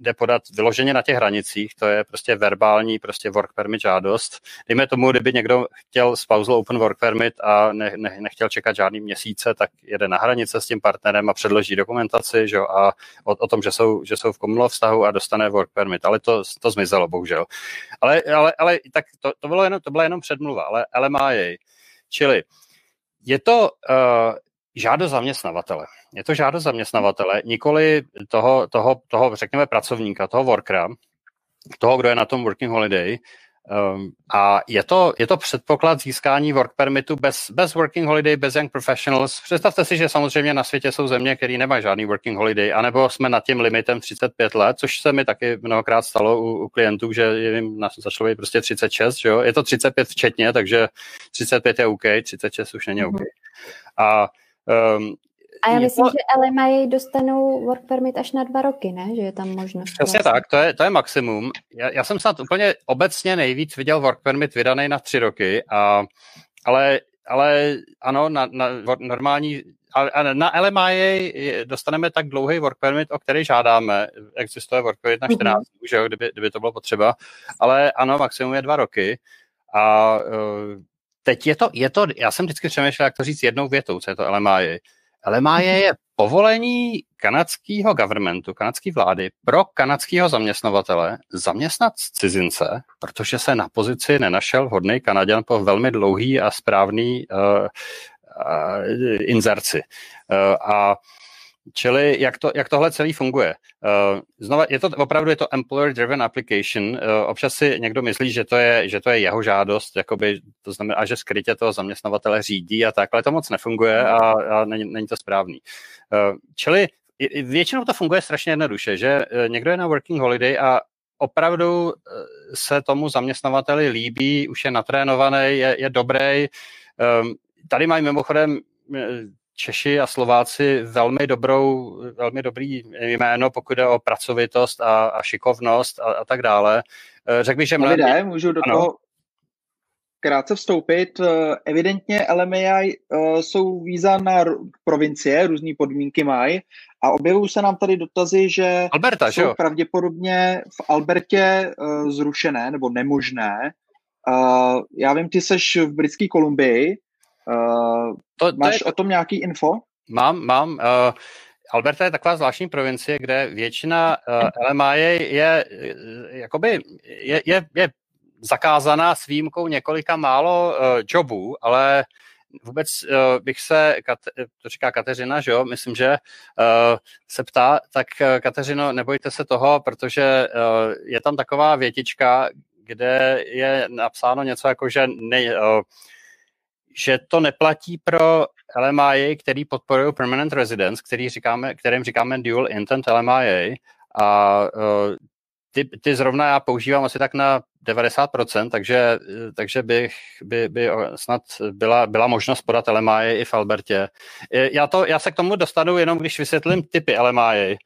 jde podat vyloženě na těch hranicích, to je prostě verbální prostě work permit žádost. Dejme tomu, kdyby někdo chtěl spousal open work permit a ne, ne, nechtěl čekat žádný měsíce, tak jede na hranice s tím partnerem a předloží dokumentaci že, a o, o tom, že jsou, že jsou v komunálním vztahu a dostane work permit. Ale to, to zmizelo, bohužel. Ale, ale, ale tak to, to, bylo jenom, to byla jenom předmluva, ale LMIA. Čili je to uh, žádost zaměstnavatele. Je to žádost zaměstnavatele, nikoli toho, toho, toho, řekněme, pracovníka, toho workera, toho, kdo je na tom working holiday, Um, a je to, je to předpoklad získání work permitu bez, bez working holiday, bez young professionals. Představte si, že samozřejmě na světě jsou země, které nemají žádný working holiday, anebo jsme nad tím limitem 35 let, což se mi taky mnohokrát stalo u, u klientů, že jim začalo být prostě 36, že jo? je to 35 včetně, takže 35 je OK, 36 už není OK. Mm-hmm. A um, a já myslím, to... že LMIA dostanou work permit až na dva roky, ne? Že je tam možnost. Přesně vlastně. tak, to je, to je maximum. Já, já jsem snad úplně obecně nejvíc viděl work permit vydaný na tři roky, a, ale, ale ano, na, na normální a na LMIA dostaneme tak dlouhý work permit, o který žádáme. Existuje work permit na 14 mm-hmm. že jo, kdyby, kdyby to bylo potřeba. Ale ano, maximum je dva roky. A uh, teď je to, je to, já jsem vždycky přemýšlel, jak to říct jednou větou, co je to LMIA. LMIA je povolení kanadského governmentu, kanadské vlády pro kanadského zaměstnavatele zaměstnat cizince, protože se na pozici nenašel hodný Kanaděn po velmi dlouhý a správný uh, uh, inzerci. Uh, a Čili jak, to, jak tohle celý funguje? Uh, znova, je to opravdu je to employer-driven application. Uh, občas si někdo myslí, že to je, že to je jeho žádost, jakoby, to znamená, a že skrytě toho zaměstnavatele řídí a tak, ale to moc nefunguje a, a není, není to správný. Uh, čili většinou to funguje strašně jednoduše, že někdo je na working holiday a opravdu se tomu zaměstnavateli líbí, už je natrénovaný, je, je dobrý. Tady mají mimochodem Češi a Slováci velmi dobrou, velmi dobrý jméno, pokud jde o pracovitost a, a šikovnost a, a tak dále. Eh, řekl bych, že mladí... Lidé, můžu do ano. toho krátce vstoupit. Eh, evidentně LMAI eh, jsou víza na provincie, různé podmínky mají a objevují se nám tady dotazy, že Alberta, jsou že jo? pravděpodobně v Albertě zrušené nebo nemožné. Já vím, ty seš v Britské Kolumbii, Uh, to, to máš je... o tom nějaký info? Mám, mám. Uh, Alberta je taková zvláštní provincie, kde většina uh, LMA je, je, jakoby, je, je, je zakázaná s výjimkou několika málo uh, jobů, ale vůbec uh, bych se, to říká Kateřina, že jo, myslím, že uh, se ptá, tak uh, Kateřino, nebojte se toho, protože uh, je tam taková větička, kde je napsáno něco jako, že ne, uh, že to neplatí pro LMIA, který podporují permanent residence, který říkáme, kterým říkáme dual intent LMIA a uh, ty, ty zrovna já používám asi tak na 90%, takže, takže bych, by, by snad byla, byla možnost podat LMI i v Albertě. Já, to, já se k tomu dostanu jenom, když vysvětlím typy LMI.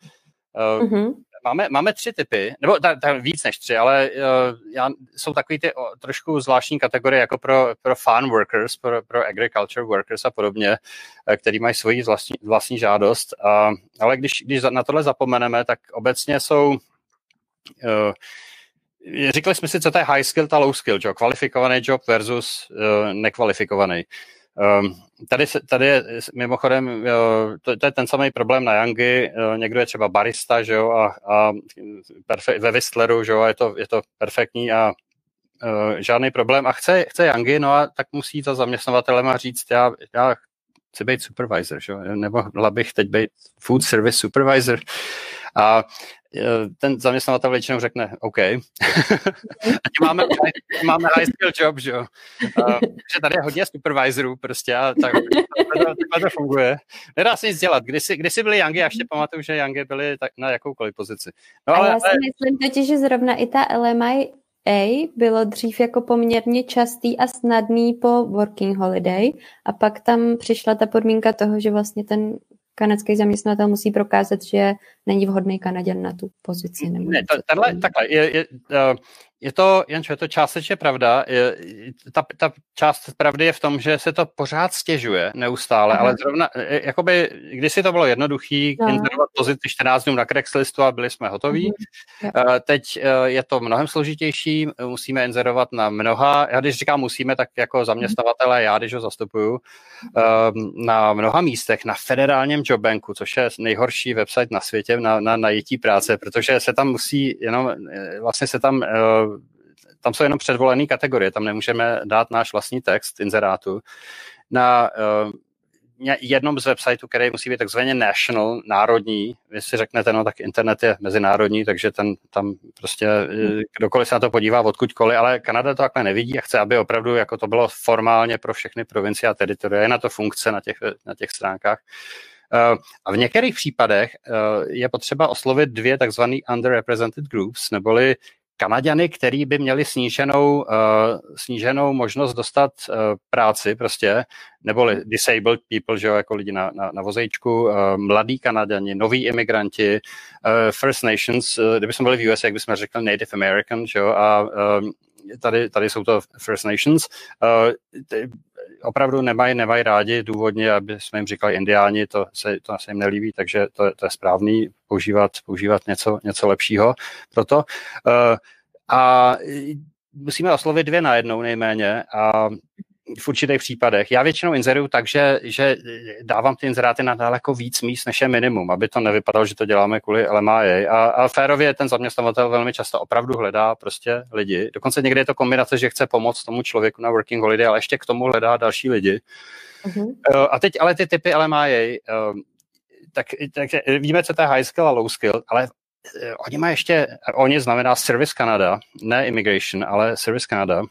Mm-hmm. Máme, máme tři typy, nebo ta, ta, víc než tři, ale uh, já, jsou takový ty o, trošku zvláštní kategorie jako pro, pro farm workers, pro, pro agriculture workers a podobně, uh, který mají svoji vlastní, vlastní žádost. Uh, ale když, když na tohle zapomeneme, tak obecně jsou uh, Říkali jsme si, co to je high skill a low skill job, kvalifikovaný job versus uh, nekvalifikovaný. Um, tady, tady je mimochodem, to, to je ten samý problém na Yangi, někdo je třeba barista, že jo, a, a perfe- ve Whistleru, že jo, a je to, je to perfektní a uh, žádný problém a chce, chce Yangi, no a tak musí to zaměstnavatelem a říct, já, já chci být supervisor, že nebo bych teď být food service supervisor. A Eh, ten zaměstnavatel většinou řekne OK. [laughs] Ať máme, máme high skill job, že jo. Že tady je hodně supervisorů prostě a tak, takhle to funguje. Nedá se nic dělat. Kdysi, kdysi byli Yangi, já ještě pamatuju, že Yangi byli tak na jakoukoliv pozici. No, ale, a já si ale... myslím totiž, že zrovna i ta LMI a bylo dřív jako poměrně častý a snadný po working holiday a pak tam přišla ta podmínka toho, že vlastně ten kanadský zaměstnatel musí prokázat, že není vhodný Kanaděn na tu pozici. Nebo ne, to, tenhle, takhle, je, je, eh, je to, Jančo, je to částečně pravda. Je, ta, ta část pravdy je v tom, že se to pořád stěžuje neustále, Aha. ale zrovna, e, jakoby, když si to bylo jednoduchý, no. inzerovat pozici 14 dnů na Craigslist a byli jsme hotoví. Mhm. Teď e, je to mnohem složitější, musíme inzerovat na mnoha, já když říkám musíme, tak jako zaměstnavatele, já když ho zastupuju, na mnoha místech, na federálním jobbanku, což je nejhorší website na světě na, na najítí práce, protože se tam musí jenom, vlastně se tam tam jsou jenom předvolené kategorie, tam nemůžeme dát náš vlastní text inzerátu. Na uh, jednom z websiteů, který musí být takzvaně national, národní, vy si řeknete, no tak internet je mezinárodní, takže ten tam prostě eh, kdokoliv se na to podívá odkudkoliv, ale Kanada to takhle nevidí a chce, aby opravdu jako to bylo formálně pro všechny provincie a teritorie, je na to funkce na těch, na těch stránkách. Uh, a v některých případech je potřeba oslovit dvě takzvané underrepresented groups, neboli Kanaďany, který by měli sníženou, uh, sníženou možnost dostat uh, práci prostě, neboli disabled people, že jo, jako lidi na, na, na vozejčku, uh, mladí Kanaďani, noví imigranti, First Nations, kdyby jsme byli v USA, jak bychom řekli Native American, že jo, a tady, tady jsou to First Nations. Opravdu nemají, nemají rádi důvodně, aby jsme jim říkali indiáni, to se, to se jim nelíbí, takže to, to je správný používat, používat něco, něco lepšího proto. Uh, a musíme oslovit dvě najednou nejméně a v určitých případech. Já většinou inzeruju tak, že, že dávám ty inzeráty na daleko víc míst, než je minimum, aby to nevypadalo, že to děláme kvůli LMIA. A, a férově ten zaměstnavatel velmi často opravdu hledá prostě lidi. Dokonce někdy je to kombinace, že chce pomoct tomu člověku na working holiday, ale ještě k tomu hledá další lidi. Uh-huh. A teď ale ty typy LMIA, eh, tak, tak víme, co to je high skill a low skill, ale eh, oni mají ještě, oni znamená Service Canada, ne Immigration, ale Service Canada,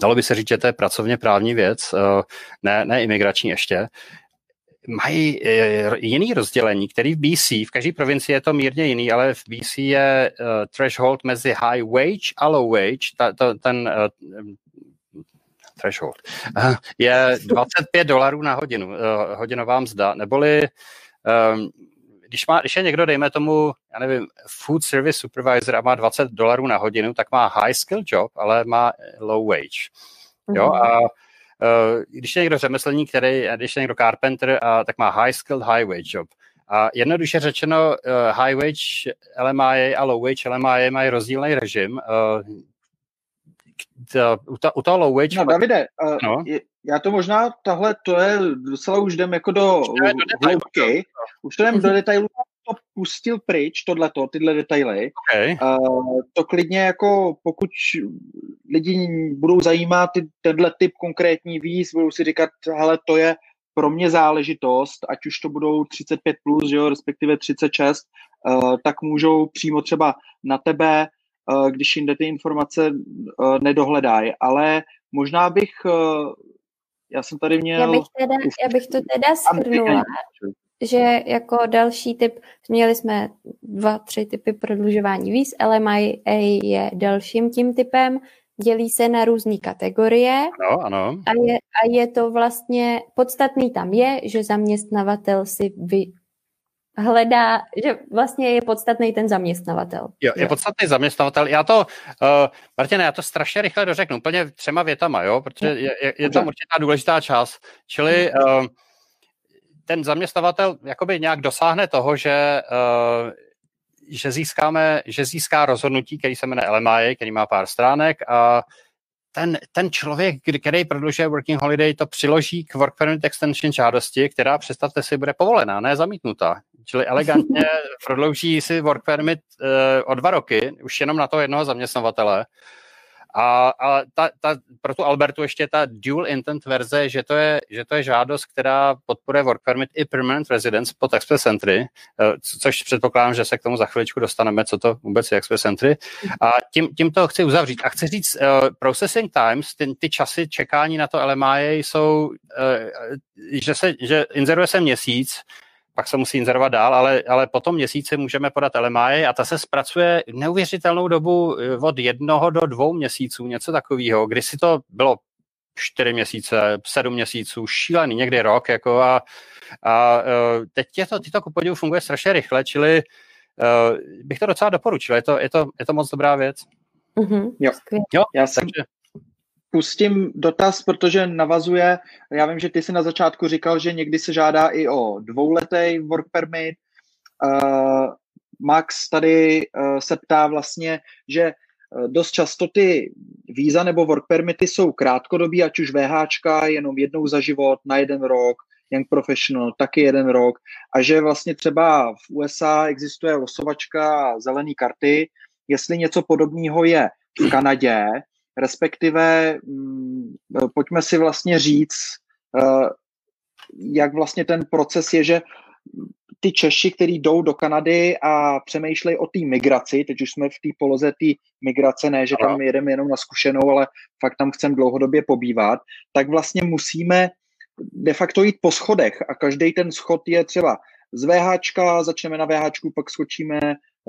dalo by se říct, že to je pracovně právní věc, eh, ne, ne imigrační ještě, mají eh, jiný rozdělení, který v BC, v každé provincii je to mírně jiný, ale v BC je uh, threshold mezi high wage a low wage, ta, ta, ten uh, threshold, uh, je [laughs] 25 dolarů na hodinu, uh, hodinová mzda, neboli um, když, má, když je někdo, dejme tomu, já nevím, food service supervisor a má 20 dolarů na hodinu, tak má high skill job, ale má low wage. Jo, mm-hmm. a uh, když je někdo řemeslník, který, když je někdo carpenter, a, tak má high skilled, high wage job. A jednoduše řečeno, uh, high wage LMIA a low wage LMIA mají rozdílný režim. Uh, u, to, u toho low wage... No, Davide, uh, no. já to možná, tahle, to je docela už jdem jako do, do hloubky. Už to jdem do mhm. detailu, to pustil pryč, tohleto, tyhle detaily. Okay. Uh, to klidně jako, pokud lidi budou zajímat ty, tenhle typ konkrétní víz, budou si říkat, hele, to je pro mě záležitost, ať už to budou 35+, plus, jo, respektive 36, uh, tak můžou přímo třeba na tebe Eh, když jinde ty informace eh, nedohledají. Ale možná bych, eh, já jsem tady měl... Já bych, teda, já bych to teda schrnula. že jako další typ, měli jsme dva, tři typy prodlužování víz, LMIA je dalším tím typem, dělí se na různé kategorie. Ano, ano. A je, a je to vlastně, podstatný tam je, že zaměstnavatel si vy, hledá, že vlastně je podstatný ten zaměstnavatel. Jo, je podstatný zaměstnavatel. Já to, uh, Martina, já to strašně rychle dořeknu, úplně třema větama, jo, protože je, je, je tam určitá důležitá část. Čili uh, ten zaměstnavatel jakoby nějak dosáhne toho, že uh, že získáme, že získá rozhodnutí, který se jmenuje LMI, který má pár stránek a ten, ten člověk, který prodlužuje working holiday, to přiloží k work permit extension žádosti, která, představte si, bude povolená, ne zamítnutá. Čili elegantně [laughs] prodlouží si work permit uh, o dva roky, už jenom na to jednoho zaměstnavatele. A, a ta, ta, pro tu Albertu ještě ta dual intent verze, že to, je, že to je žádost, která podporuje work permit i permanent residence pod express entry, eh, což předpokládám, že se k tomu za chviličku dostaneme, co to vůbec je express entry. A tím, tím to chci uzavřít. A chci říct, uh, processing times, ty, ty časy čekání na to LMI jsou, uh, že, se, že inzeruje se měsíc, pak se musí inzerovat dál, ale, ale po tom měsíci můžeme podat LMI a ta se zpracuje neuvěřitelnou dobu eh, od jednoho do dvou měsíců, něco takového. Kdy si to bylo čtyři měsíce, sedm měsíců, šílený, někdy rok, jako a, a eh, teď je to, tyto kupodivu funguje strašně rychle, čili uh, bych to docela doporučil, je to, je to, je to moc dobrá věc. Mm-hmm, jo. jo, já jsem, takže pustím dotaz, protože navazuje, já vím, že ty jsi na začátku říkal, že někdy se žádá i o dvouletý work permit. Uh, Max tady uh, se ptá vlastně, že uh, dost často ty víza nebo work permity jsou krátkodobí, ať už VHčka jenom jednou za život, na jeden rok, Young Professional taky jeden rok. A že vlastně třeba v USA existuje losovačka zelené karty, jestli něco podobného je v Kanadě, respektive mm, pojďme si vlastně říct, eh, jak vlastně ten proces je, že ty Češi, kteří jdou do Kanady a přemýšlejí o té migraci, teď už jsme v té poloze té migrace, ne, že tam jedeme jenom na zkušenou, ale fakt tam chceme dlouhodobě pobývat, tak vlastně musíme de facto jít po schodech a každý ten schod je třeba z VHčka, začneme na VHčku, pak skočíme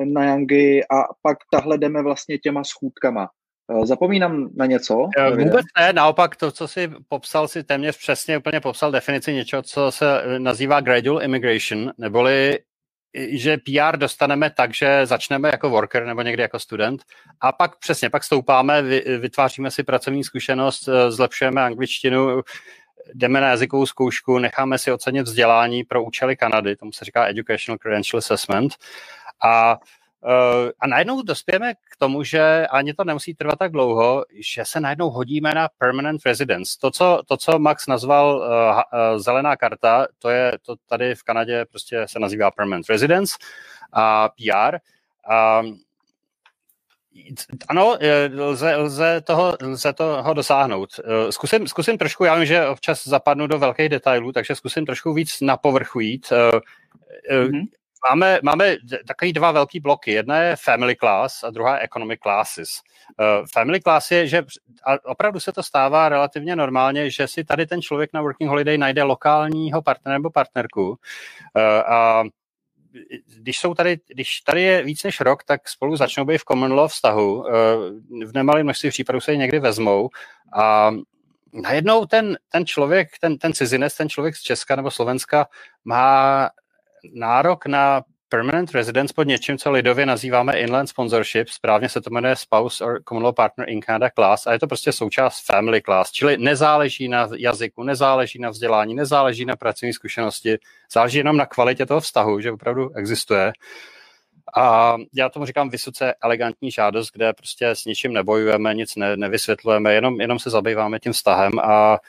na Yangy a pak tahle jdeme vlastně těma schůdkama. Eh, zapomínám na něco? Eh, vůbec ne, naopak to, co si popsal, si téměř přesně úplně popsal definici něčeho, co se eh, nazývá gradual immigration, neboli že PR dostaneme tak, že začneme jako worker nebo někdy jako student a pak přesně, pak stoupáme, vytváříme si pracovní zkušenost, zlepšujeme angličtinu, jdeme na jazykovou zkoušku, necháme si ocenit vzdělání pro účely Kanady, tomu se říká Educational Credential Assessment a Eh, a najednou dospějeme k tomu, že ani to nemusí trvat tak dlouho, že se najednou hodíme na permanent residence. To, co, to, co Max nazval uh, uh, zelená karta, to je to tady v Kanadě prostě se nazývá permanent residence a PR. Um, ano, lze, lze, toho, lze toho dosáhnout. Zkusím, zkusím trošku, já vím, že občas zapadnu do velkých detailů, takže zkusím trošku víc na povrchu jít. Mm-hmm máme, máme takový dva velký bloky. Jedna je family class a druhá je economic classes. Uh, family class je, že a opravdu se to stává relativně normálně, že si tady ten člověk na working holiday najde lokálního partnera nebo partnerku uh, a když jsou tady, když tady je víc než rok, tak spolu začnou být v common law vztahu. Uh, v nemalém množství případů se je někdy vezmou a najednou ten, ten člověk, ten, ten cizinec, ten člověk z Česka nebo Slovenska má nárok na permanent residence pod něčím, co lidově nazýváme inland sponsorship, správně se to jmenuje spouse or common law partner in Canada class a je to prostě součást family class, čili nezáleží na jazyku, nezáleží na vzdělání, nezáleží na pracovní zkušenosti, záleží jenom na kvalitě toho vztahu, že opravdu existuje. A já tomu říkám vysoce elegantní žádost, kde prostě s ničím nebojujeme, nic ne, nevysvětlujeme, jenom, jenom se zabýváme tím vztahem a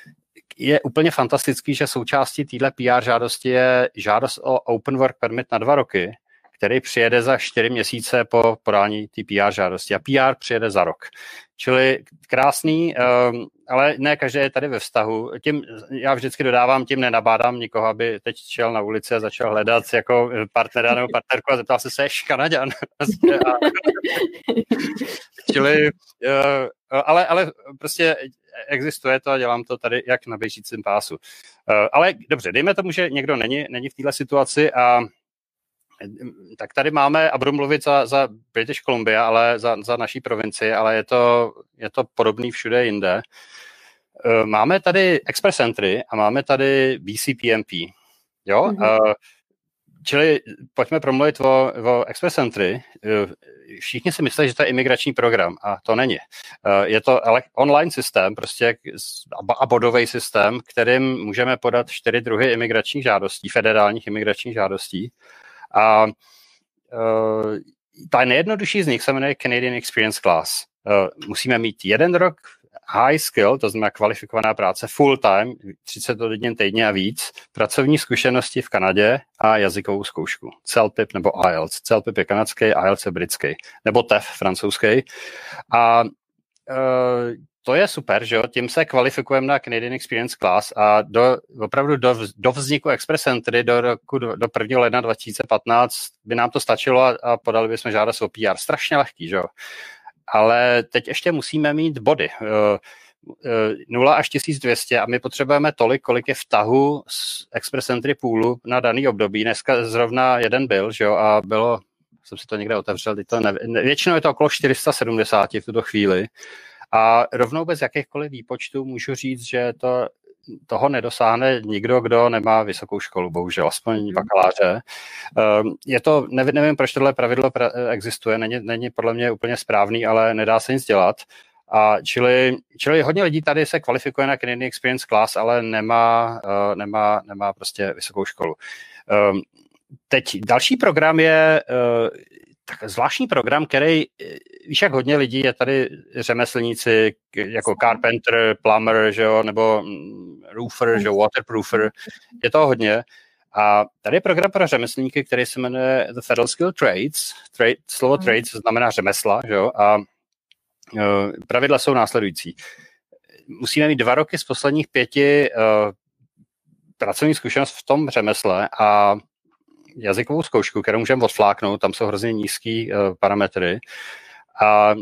je úplně fantastický, že součástí téhle PR žádosti je žádost o Open Work Permit na dva roky, který přijede za čtyři měsíce po podání té PR žádosti a PR přijede za rok. Čili krásný, um, ale ne každý je tady ve vztahu. Tím, já vždycky dodávám, tím nenabádám nikoho, aby teď šel na ulici a začal hledat jako partnera nebo partnerku a zeptal se, se Kanaďan. [laughs] [laughs] Čili, uh, ale, ale prostě existuje to a dělám to tady jak na běžícím pásu. Ale dobře, dejme tomu, že někdo není, není v této situaci a tak tady máme, a budu mluvit za, za British Columbia, ale za, za naší provinci, ale je to, je to podobný všude jinde. Máme tady Express Entry a máme tady BCPMP. Jo? Mm-hmm. Čili pojďme promluvit o, o Express Entry. Všichni si myslí, že to je imigrační program a to není. Je to online systém prostě a bodový systém, kterým můžeme podat čtyři druhy imigračních žádostí, federálních imigračních žádostí. A ta nejjednodušší z nich se jmenuje Canadian Experience Class. Musíme mít jeden rok high skill, to znamená kvalifikovaná práce, full time, 30 hodin týdně a víc, pracovní zkušenosti v Kanadě a jazykovou zkoušku. CELPIP nebo IELTS. CELPIP je kanadský, IELTS je britský. Nebo TEF francouzský. A uh, to je super, že jo? Tím se kvalifikujeme na Canadian Experience Class a do, opravdu do, do vzniku Express Entry do roku do, do 1. ledna 2015 by nám to stačilo a, a podali bychom žádost o PR. Strašně lehký, že jo? Ale teď ještě musíme mít body. 0 eh, eh, až 1200 a my potřebujeme tolik, kolik je v tahu z Express Entry Poolu na daný období. Dneska zrovna jeden byl, že jo, a bylo, jsem si to někde otevřel, to ne, většinou je to okolo 470 v tuto chvíli. A rovnou bez jakýchkoliv výpočtů můžu říct, že to toho nedosáhne nikdo, kdo nemá vysokou školu, bohužel, aspoň mm. bakaláře. Ehm, je to, nevím, nevím proč tohle pravidlo existuje, není, není podle mě úplně správný, ale nedá se nic dělat. A čili, čili hodně lidí tady se kvalifikuje na Canadian Experience Class, ale nemá, uh, nemá, nemá prostě vysokou školu. Um, teď další program je tak zvláštní program, který, víš, jak hodně lidí je tady řemeslníci, jako carpenter, plumber, že jo, nebo mm, roofer, že jo, waterproofer, je to hodně. A tady je program pro řemeslníky, který se jmenuje The Federal Skill Trades. Trade, slovo hmm. trades znamená řemesla, že jo, a uh, pravidla jsou následující. Musíme mít dva roky z posledních pěti uh, pracovní zkušenost v tom řemesle a jazykovou zkoušku, kterou můžeme odfláknout, tam jsou hrozně nízký uh, parametry. A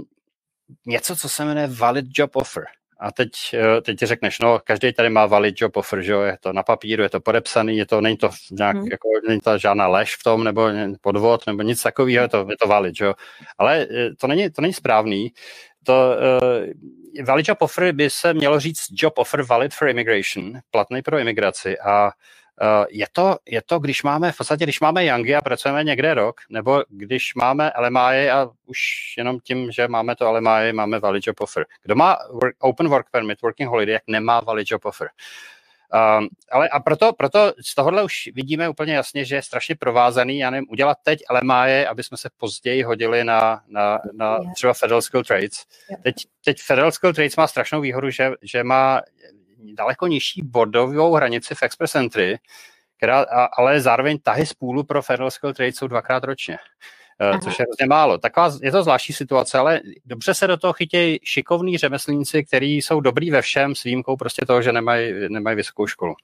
něco, co se jmenuje valid job offer. A teď, uh, teď ti řekneš, no, každý tady má valid job offer, že jo, je to na papíru, je to podepsaný, je to, není to nějak, hmm. jako, není to žádná lež v tom, nebo podvod, nebo nic takového, je to, je to valid, že jo. Ale uh, to není, to není správný. To, uh, valid job offer by se mělo říct job offer valid for immigration, platný pro imigraci a Eh, je to, je to, když máme, v podstatě, když máme Yangy a pracujeme někde rok, nebo když máme LMI a už jenom tím, že máme to LMI, máme valid job offer. Kdo má work, open work permit, working holiday, jak nemá valid job offer. Um, ale a proto, proto z tohohle už vidíme úplně jasně, že je strašně provázaný, já nevím, udělat teď LMI, aby jsme se později hodili na, na, na třeba Federal Skill Trades. Teď, teď Federal Skill Trades má strašnou výhodu, že, že má daleko nižší bodovou hranici v Express Entry, která, ale zároveň tahy z půlu pro Federal Skill Trade jsou dvakrát ročně. Eh, Aha. což je hrozně málo. Taková, je to zvláštní situace, ale dobře se do toho chytějí šikovní řemeslníci, kteří jsou dobrý ve všem s výjimkou prostě toho, že nemají, nemají vysokou školu.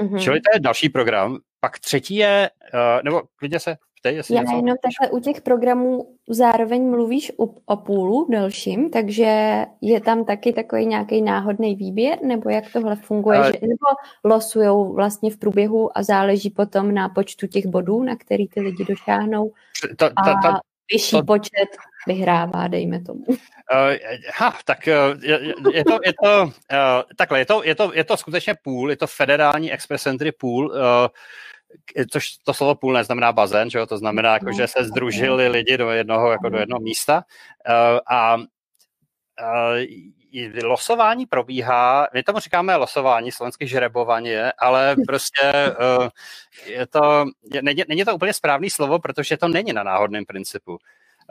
Mm-hmm. Čili to je další program. Pak třetí je, uh, nebo klidně se ptej, jestli Já něco... jenom takhle u těch programů zároveň mluvíš o, o půlu dalším, takže je tam taky takový nějaký náhodný výběr, nebo jak tohle funguje, Ale... že, nebo losujou vlastně v průběhu a záleží potom na počtu těch bodů, na který ty lidi došáhnou. To, to, to, a vyšší to... počet vyhrává, dejme tomu. Uh, ha, tak uh, je, je to, je to uh, takhle, je to, je, to, je to skutečně půl, je to federální express entry půl, uh, což to slovo půl neznamená bazén, že jo? to znamená, jako, že se združili lidi do jednoho, jako do jednoho místa uh, a uh, losování probíhá, my tomu říkáme losování, slovenské žrebování, ale [laughs] prostě uh, je to, není, není to úplně správný slovo, protože to není na náhodném principu.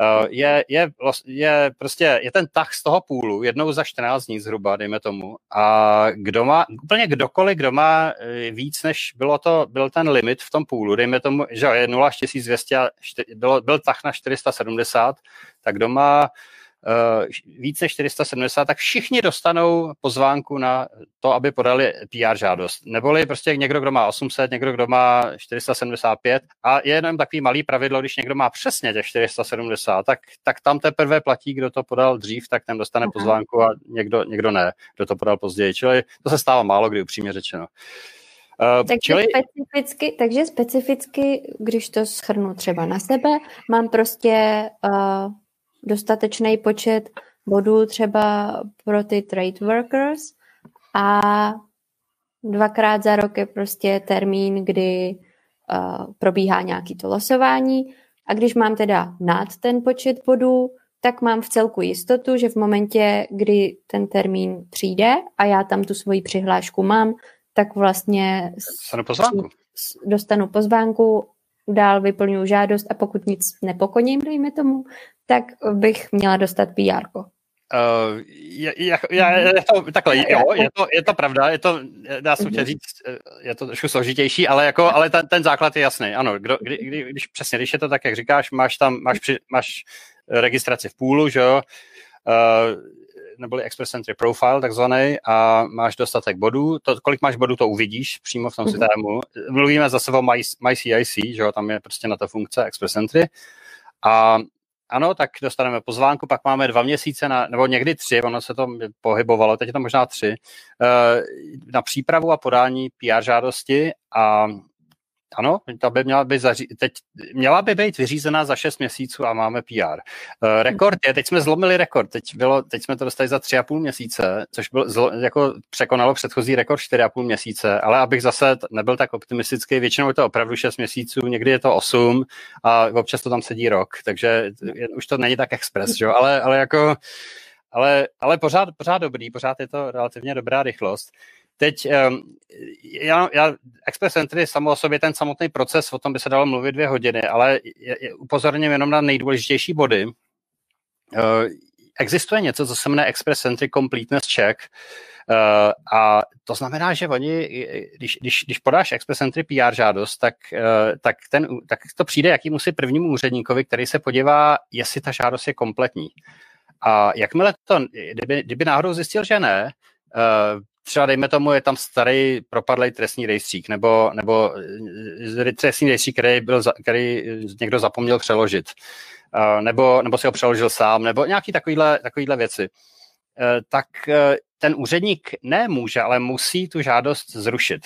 Uh, je, je, je, prostě, je ten tah z toho půlu jednou za 14 dní zhruba, dejme tomu. A kdo má, úplně kdokoliv, kdo má eh, víc, než bylo to, byl ten limit v tom půlu, dejme tomu, že je 0 až 1200, bylo, byl tah na 470, tak kdo má uh, víc než 470, tak všichni dostanou pozvánku na to, aby podali PR žádost. Neboli prostě někdo, kdo má 800, někdo, kdo má 475 a je jenom takový malý pravidlo, když někdo má přesně těch 470, tak, tak tam teprve platí, kdo to podal dřív, tak ten dostane Aha. pozvánku a někdo, někdo ne, kdo to podal později. Čili to se stává málo kdy, upřímně řečeno. Uh, takže, čili... specificky, takže specificky, když to schrnu třeba na sebe, mám prostě uh, dostatečný počet bodů třeba pro ty trade workers a dvakrát za rok je prostě termín, kdy uh, probíhá nějaký to losování a když mám teda nad ten počet bodů, tak mám v celku jistotu, že v momentě, kdy ten termín přijde a já tam tu svoji přihlášku mám, tak vlastně dostanu pozvánku. dostanu pozvánku, dál vyplňuji žádost a pokud nic nepokoním, dejme tomu, tak bych měla dostat PR. Uh, je, je, je, je to, takhle, jo, je to, je to pravda, je to, dá se mm říct, eh, je to trošku složitější, ale, jako, ale ten, ten základ je jasný, ano, kdo, kdy, kdy, když přesně, když je to tak, jak říkáš, máš tam, máš, při, máš registraci v půlu, že jo, uh, neboli Express Entry Profile takzvaný a máš dostatek bodů. To, kolik máš bodů, to uvidíš přímo v tom mm-hmm. systému. Mluvíme zase o My, MyCIC, že jo, tam je prostě na to funkce Express Entry. A ano, tak dostaneme pozvánku, pak máme dva měsíce, na, nebo někdy tři, ono se to pohybovalo, teď je to možná tři, eh, na přípravu a podání PR žádosti a ano, ta by měla být, zaří... teď měla by být vyřízená za 6 měsíců a máme PR. Uh, eh, rekord je, teď jsme zlomili rekord, teď, bylo, teď jsme to dostali za 3,5 měsíce, což byl, zlo, jako překonalo předchozí rekord 4,5 měsíce, ale abych zase nebyl tak optimistický, většinou je to opravdu 6 měsíců, někdy je to 8 a občas to tam sedí rok, takže je, už to není tak express, že? Ale, ale jako ale, ale pořád, pořád dobrý, pořád je to relativně dobrá rychlost. Teď um, já, já, Express Entry samo o sobě ten samotný proces, o tom by se dalo mluvit dvě hodiny, ale upozorním jenom na nejdůležitější body. Uh, existuje něco, co se jmenuje Express Entry Completeness Check, Uh, a to znamená, že oni, když, když, když podáš Express Entry PR žádost, tak, uh, tak, ten, tak to přijde jakýmu si prvnímu úředníkovi, který se podívá, jestli ta žádost je kompletní. A jakmile to, kdyby, kdyby náhodou zjistil, že ne, uh, třeba dejme tomu, je tam starý propadlý trestní rejstřík, nebo, nebo eh, trestní rejstřík, který, byl, který někdo zapomněl přeložit, nebo, nebo si ho přeložil sám, nebo nějaký takovýhle, takovýhle věci. Tak ten úředník nemůže, ale musí tu žádost zrušit.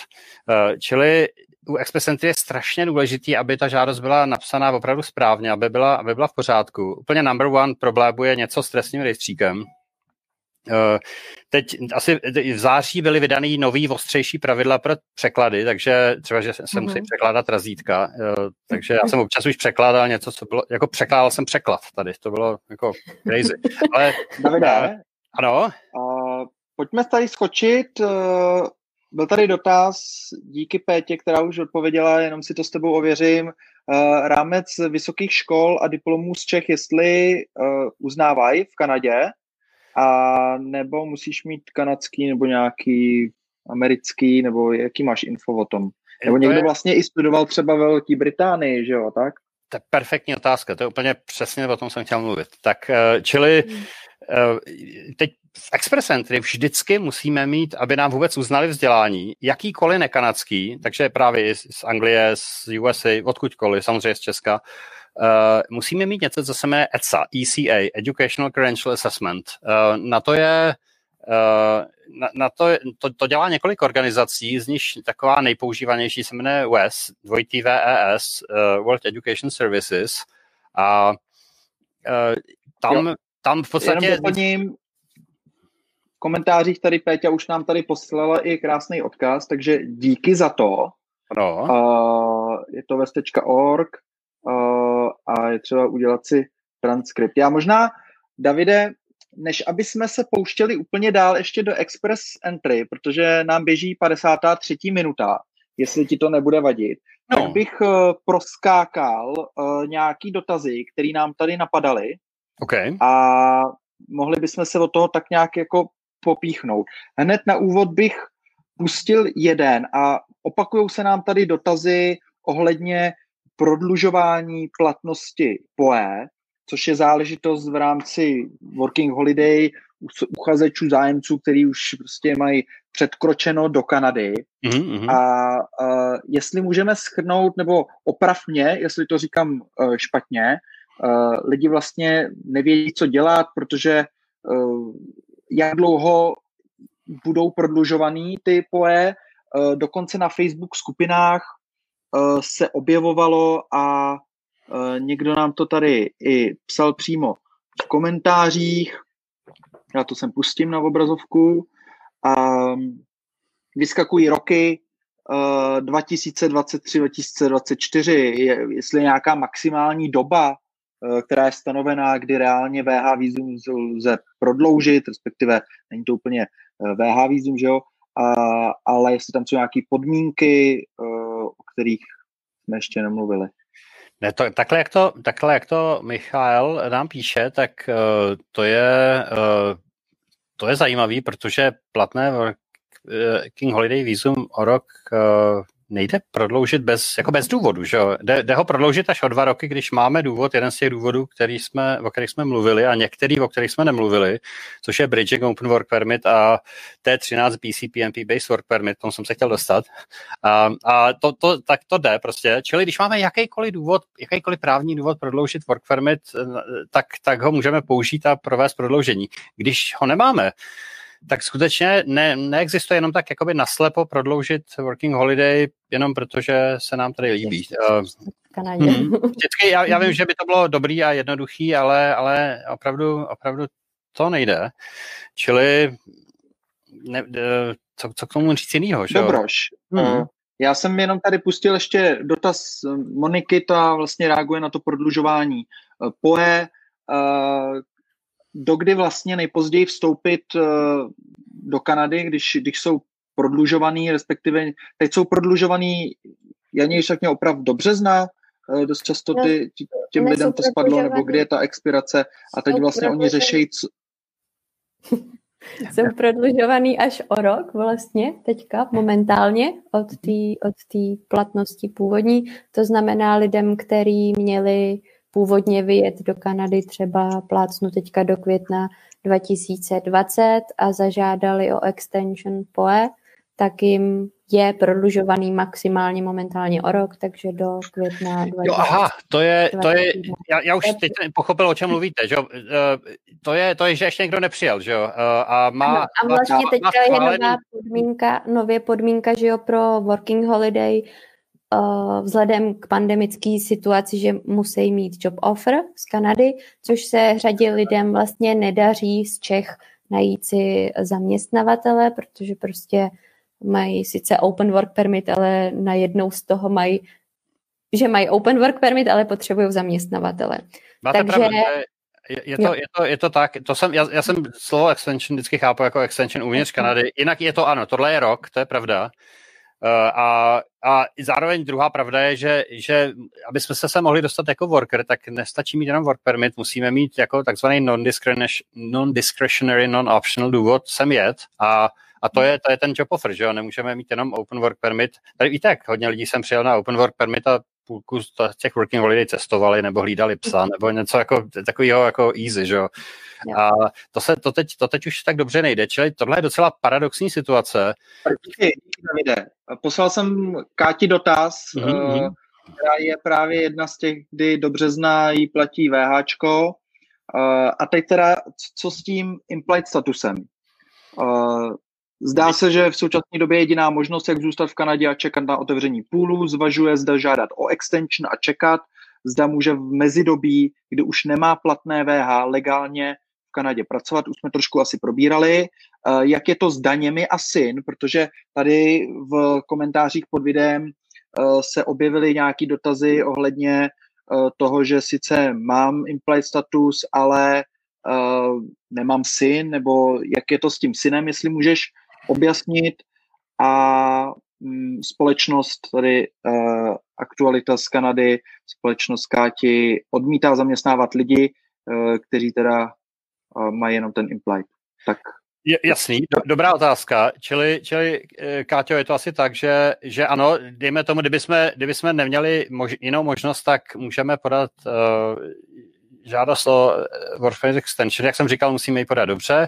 Čili u Express Entry je strašně důležitý, aby ta žádost byla napsaná opravdu správně, aby byla, aby byla v pořádku. Úplně number one problém je něco s trestním rejstříkem, Eh, teď asi v září byly vydaný nový ostřejší pravidla pro překlady, takže třeba, že se mm-hmm. musí překládat razítka, eh, takže já jsem občas už překládal něco, co bylo, jako překládal jsem překlad tady, to bylo jako crazy. Ale, [laughs] Davide, uh, ano? Uh, pojďme tady skočit, uh, byl tady dotaz, díky Pétě, která už odpověděla, jenom si to s tebou ověřím, uh, rámec vysokých škol a diplomů z Čech, jestli uh, uznávají v Kanadě, a nebo musíš mít kanadský nebo nějaký americký, nebo jaký máš info o tom? Nebo někdo vlastně i studoval třeba ve Velké Británii, že jo, tak? To je perfektní otázka, to je úplně přesně o tom jsem chtěl mluvit. Tak, eh, čili hmm. eh, teď v Express Entry vždycky musíme mít, aby nám vůbec uznali vzdělání, jakýkoliv nekanadský, takže právě z Anglie, z USA, odkudkoliv, samozřejmě z Česka, musíme mít něco, co se jmenuje ECA, ECA, Educational Credential Assessment. Uh, na to je Uh, na, na to, to, to dělá několik organizací, z nich taková nejpoužívanější se jmenuje WES, dvojitý VES, uh, World Education Services. A uh, tam, jo. tam v podstatě... Jenom doplním, v komentářích tady Péťa už nám tady poslala i krásný odkaz, takže díky za to. No. Uh, je to vest.org uh, a je třeba udělat si transkript. Já možná, Davide, než aby jsme se pouštěli úplně dál ještě do Express Entry, protože nám běží 53. minuta, jestli ti to nebude vadit, no. tak bych uh, proskákal uh, nějaký dotazy, které nám tady napadaly okay. a mohli bychom se od toho tak nějak jako popíchnout. Hned na úvod bych pustil jeden a opakují se nám tady dotazy ohledně prodlužování platnosti POE což je záležitost v rámci Working Holiday uchazečů, zájemců, který už prostě mají předkročeno do Kanady. Mm-hmm. A, a jestli můžeme schrnout, nebo oprav mě, jestli to říkám uh, špatně, uh, lidi vlastně nevědí, co dělat, protože uh, jak dlouho budou prodlužovaný ty poe, uh, dokonce na Facebook skupinách uh, se objevovalo a uh, někdo nám to tady i psal přímo v komentářích, já to sem pustím na obrazovku, a vyskakují roky uh, 2023-2024, je, jestli nějaká maximální doba, která je stanovená, kdy reálně VH vízum lze prodloužit, respektive není to úplně eh, VH vízum, že jo, a, ale jestli tam jsou nějaké podmínky, uh, o kterých jsme ještě nemluvili. Ne, to, takhle, jak to, takhle, jak to Michal nám píše, tak uh, to je uh, to je zajímavý, protože platné King Holiday Visum o rok uh, nejde prodloužit bez, jako bez důvodu, že? Jde, jde, ho prodloužit až o dva roky, když máme důvod, jeden z těch důvodů, který jsme, o kterých jsme mluvili a některý, o kterých jsme nemluvili, což je Bridging Open Work Permit a T13 BCPMP Based Work Permit, tomu jsem se chtěl dostat. A, a to, to, tak to jde prostě. Čili když máme jakýkoliv důvod, jakýkoliv právní důvod prodloužit Work Permit, tak, tak ho můžeme použít a provést prodloužení. Když ho nemáme, tak skutečně ne, neexistuje jenom tak jakoby naslepo prodloužit working holiday jenom protože se nám tady líbí. Kanadě. Hmm. [laughs] Vždycky, já, já vím, že by to bylo dobrý a jednoduchý, ale, ale opravdu, opravdu to nejde. Čili ne, co, co k tomu říct jinýho? Že? Dobroš. Hmm. Já jsem jenom tady pustil ještě dotaz Moniky, ta vlastně reaguje na to prodlužování POE, dokdy vlastně nejpozději vstoupit eh, do Kanady, když, když jsou prodlužovaný, respektive teď jsou prodlužovaný, Janě však mě opravdu dobře zná, eh, dost často ty, těm lidem to spadlo, nebo kdy je ta expirace a teď vlastně oni řeší, co... Jsou prodlužovaný až o rok vlastně teďka momentálně od té od platnosti původní. To znamená lidem, kteří měli původně vyjet do Kanady třeba plácnu teďka do května 2020 a zažádali o extension POE, tak jim je prodlužovaný maximálně momentálně o rok, takže do května 2020. Jo, aha, to je, to je já, já už teď pochopil, o čem mluvíte, že jo? Eh, to je, to je, že ještě někdo nepřijel, že jo? Eh, a, má, a vlastně má, teďka má je nová podmínka, nově podmínka, že jo, pro working holiday, vzhledem k pandemické situaci, že musí mít job offer z Kanady, což se řadě lidem vlastně nedaří z Čech najít si zaměstnavatele, protože prostě mají sice open work permit, ale najednou z toho mají, že mají open work permit, ale potřebují zaměstnavatele. Máte Takže, pravdu, je, je, to, je, to, je to tak, to jsem, já, já jsem slovo extension vždycky chápu jako extension uvnitř Kanady, jinak je to ano, tohle je rok, to je pravda, Eh, a, a zároveň druhá pravda je, že, že aby jsme se, se mohli dostat jako worker, tak nestačí mít jenom work permit, musíme mít jako takzvaný non-discretionary, non-optional důvod sem jet a a to je, to je ten job offer, že jo? Nemůžeme mít jenom open work permit. Tady víte, jak hodně lidí jsem přijel na open work permit a půlku z těch working holiday cestovali nebo hlídali psa nebo něco jako takového jako easy, že jo. A to, se, to, teď, to teď už tak dobře nejde, čili tohle je docela paradoxní situace. Díky, díky Poslal jsem Káti dotaz, mm-hmm. která je právě jedna z těch, kdy do března jí platí VHčko. Eh, a teď teda, co s tím implied statusem? Zdá se, že v současné době jediná možnost, jak zůstat v Kanadě a čekat na otevření půlu, zvažuje zda žádat o extension a čekat, zda může v mezidobí, kdy už nemá platné VH, legálně v Kanadě pracovat. Už jsme trošku asi probírali. Eh, jak je to s daněmi a syn, protože tady v komentářích pod videem eh, se objevily nějaké dotazy ohledně eh, toho, že sice mám implied status, ale nemám syn, nebo jak je to s tím synem, jestli můžeš objasnit a mm, společnost tady uh, aktualita z Kanady, společnost Káti odmítá zaměstnávat lidi, uh, kteří teda uh, mají jenom ten implied. Tak Jasný, do, dobrá otázka. Čili, čili Káťo, je to asi tak, že, že ano, dejme tomu, kdyby jsme, kdyby jsme neměli mož, jinou možnost, tak můžeme podat uh, žádost o permit extension, jak jsem říkal, musíme ji podat dobře,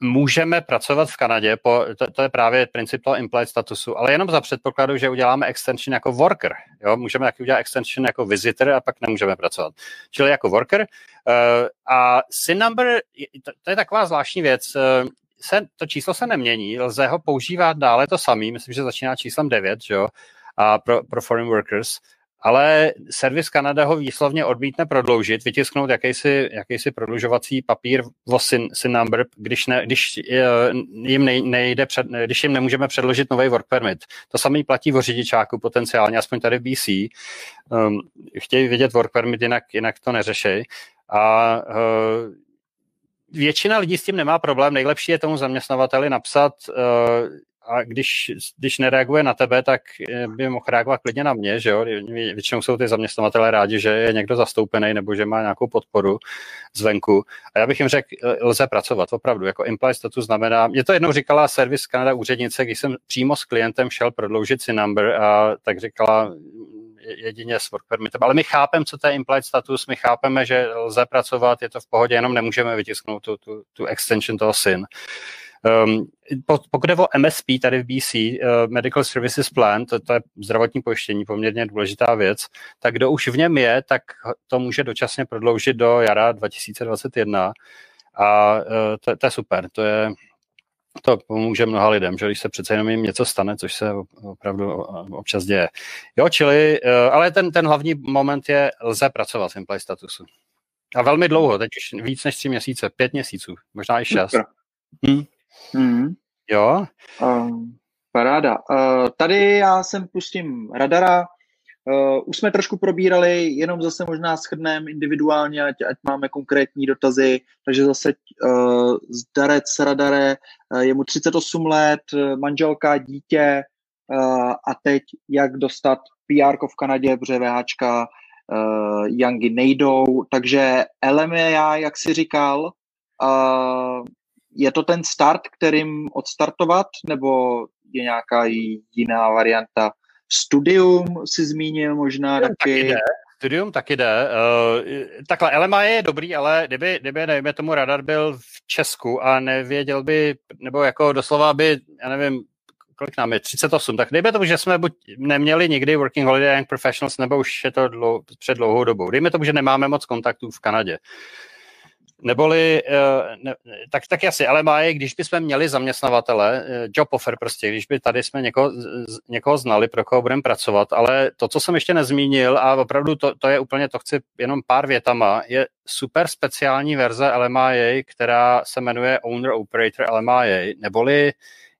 můžeme pracovat v Kanadě, po, to, to je právě princip toho implied statusu, ale jenom za předpokladu, že uděláme extension jako worker. Jo? Můžeme taky udělat extension jako visitor a pak nemůžeme pracovat. Čili jako worker. Uh, a SIN number, to, to je taková zvláštní věc. Uh, se, to číslo se nemění, lze ho používat dále to samý, myslím, že začíná číslem 9, že jo? A pro, pro foreign workers ale servis Kanada ho výslovně odmítne prodloužit, vytisknout jakýsi, jakýsi prodlužovací papír o SIN number, když, ne, když eh, jim nejde před, když jim nemůžeme předložit nový work permit. To samé platí o řidičáku potenciálně, aspoň tady v BC. Um, ehm, chtějí vidět work permit, jinak, jinak to neřeší. A uh, většina lidí s tím nemá problém. Nejlepší je tomu zaměstnavateli napsat, uh, a když, když nereaguje na tebe, tak by mohl reagovat klidně na mě, že jo? Většinou jsou ty zaměstnavatelé rádi, že je někdo zastoupený nebo že má nějakou podporu zvenku. A já bych jim řekl, lze pracovat, opravdu. Jako implied status znamená, mě to jednou říkala Service Canada úřednice, když jsem přímo s klientem šel prodloužit si number a tak říkala, jedině s work permitem. Ale my chápeme, co to je implied status, my chápeme, že lze pracovat, je to v pohodě, jenom nemůžeme vytisknout tu, tu, tu extension toho SIN. Um, pokud je o MSP tady v BC, uh, Medical Services Plan, to, to je zdravotní pojištění, poměrně důležitá věc, tak kdo už v něm je, tak to může dočasně prodloužit do jara 2021 a uh, to, to je super, to je to pomůže mnoha lidem, že když se přece jenom jim něco stane, což se opravdu občas děje. Jo, čili, uh, ale ten, ten hlavní moment je, lze pracovat v Imply statusu. A velmi dlouho, teď už víc než tři měsíce, pět měsíců, možná i šest. Hmm. Hmm. Jo. Uh, paráda. Uh, tady já sem pustím radara. Uh, už jsme trošku probírali, jenom zase možná shrneme individuálně, ať, ať máme konkrétní dotazy. Takže zase uh, zdarec radare, uh, je mu 38 let, manželka, dítě uh, a teď jak dostat PR v Kanadě, protože VHčka uh, Youngy nejdou. Takže LMA, jak si říkal, uh, je to ten start, kterým odstartovat, nebo je nějaká jiná varianta? Studium si zmínil možná Studium taky. taky jde. Studium taky jde. Uh, takhle, LMA je dobrý, ale kdyby, kdyby nevím, tomu radar byl v Česku a nevěděl by, nebo jako doslova by, já nevím, kolik nám je, 38, tak dejme tomu, že jsme buď neměli nikdy Working Holiday Young Professionals, nebo už je to dlou, před dlouhou dobou. Dejme tomu, že nemáme moc kontaktů v Kanadě. Neboli, eh, ne, tak, tak jasně, ale má je, když bychom měli zaměstnavatele, eh, job offer prostě, když by tady jsme někoho, někoho znali, pro koho budeme pracovat, ale to, co jsem ještě nezmínil a opravdu to, to je úplně, to chci jenom pár větama, je super speciální verze LMIA, která se jmenuje Owner Operator LMIA, neboli,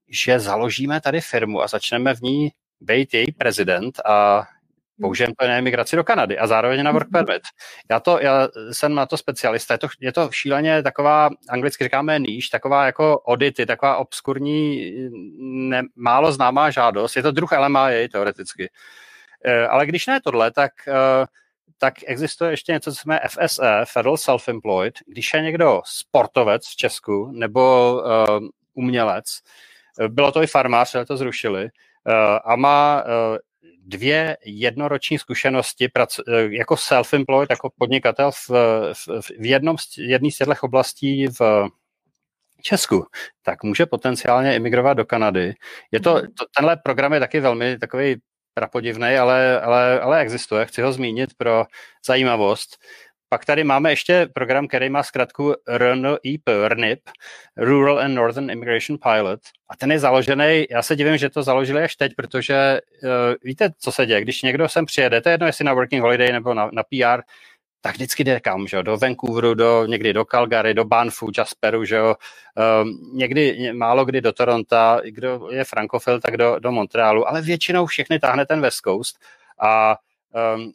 že založíme tady firmu a začneme v ní být její prezident a použijeme to na emigraci do Kanady a zároveň na work permit. Já, to, já jsem na to specialista, je to, je to šíleně taková, anglicky říkáme níž, taková jako audity, taková obskurní, ne, málo známá žádost, je to druh LMIA teoreticky. E, ale když ne tohle, tak, e, tak existuje ještě něco, co se jmenuje FSE, Federal Self-Employed, když je někdo sportovec v Česku nebo uh, umělec, bylo to i farmář, ale to zrušili, a má dvě jednoroční zkušenosti eh, jako self-employed, jako podnikatel v, v, v jednom z, jedný z těchto oblastí v Česku, tak může potenciálně imigrovat do Kanady. Je to, mhm. to tenhle program je taky velmi takový prapodivný, ale, ale, ale existuje. Chci ho zmínit pro zajímavost. Pak tady máme ještě program, který má zkrátku RNIP, RNIP, Rural and Northern Immigration Pilot. A ten je založený, já se divím, že to založili až teď, protože uh, víte, co se děje, když někdo sem přijede, to je jedno, jestli na Working Holiday nebo na, na PR, tak vždycky jde kam, že jo? do Vancouveru, do, někdy do Calgary, do Banfu, Jasperu, že jo? Um, někdy, málo kdy do Toronto, kdo je frankofil, tak do, do Montrealu, ale většinou všechny táhne ten West Coast a um,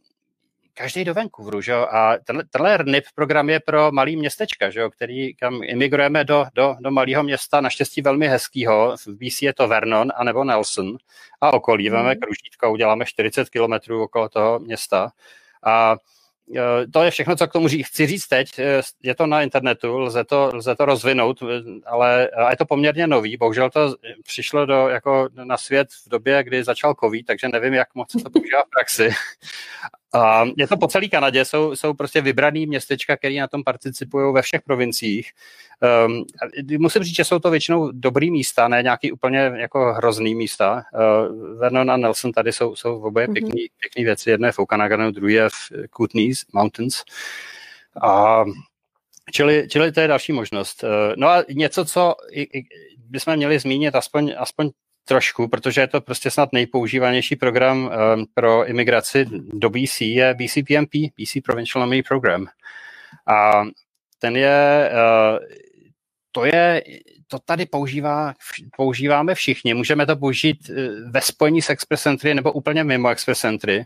každý do Vancouveru, že jo? A tenhle, tenhle RNIP program je pro malý městečka, že jo? který, kam imigrujeme do, do, do malého města, naštěstí velmi hezkýho, v BC je to Vernon anebo Nelson a okolí, mm. máme kružítko, uděláme 40 kilometrů okolo toho města a e, to je všechno, co k tomu chci říct teď. E, je to na internetu, lze to, lze to rozvinout, ale a je to poměrně nový. Bohužel to přišlo do, jako na svět v době, kdy začal COVID, takže nevím, jak moc se to používá v praxi A je to po celé Kanadě, jsou, jsou prostě vybraný městečka, které na tom participují ve všech provinciích. Um, musím říct, že jsou to většinou dobrý místa, ne nějaký úplně jako hrozný místa. Uh, Vernon a Nelson tady jsou, jsou v oboje mm-hmm. pěkný, pěkný věci. Jedno je v Okanaganu, druhý je v Kootenays Mountains. A Čili, čili to je další možnost. Uh, no a něco, co bychom měli zmínit aspoň, aspoň trošku, protože je to prostě snad nejpoužívanější program um, pro imigraci do BC, je BCPMP, BC Provincial Nominee Program. A ten je, uh, to je, to tady používá, používáme všichni. Můžeme to použít uh, ve spojení s Express Entry nebo úplně mimo Express Entry.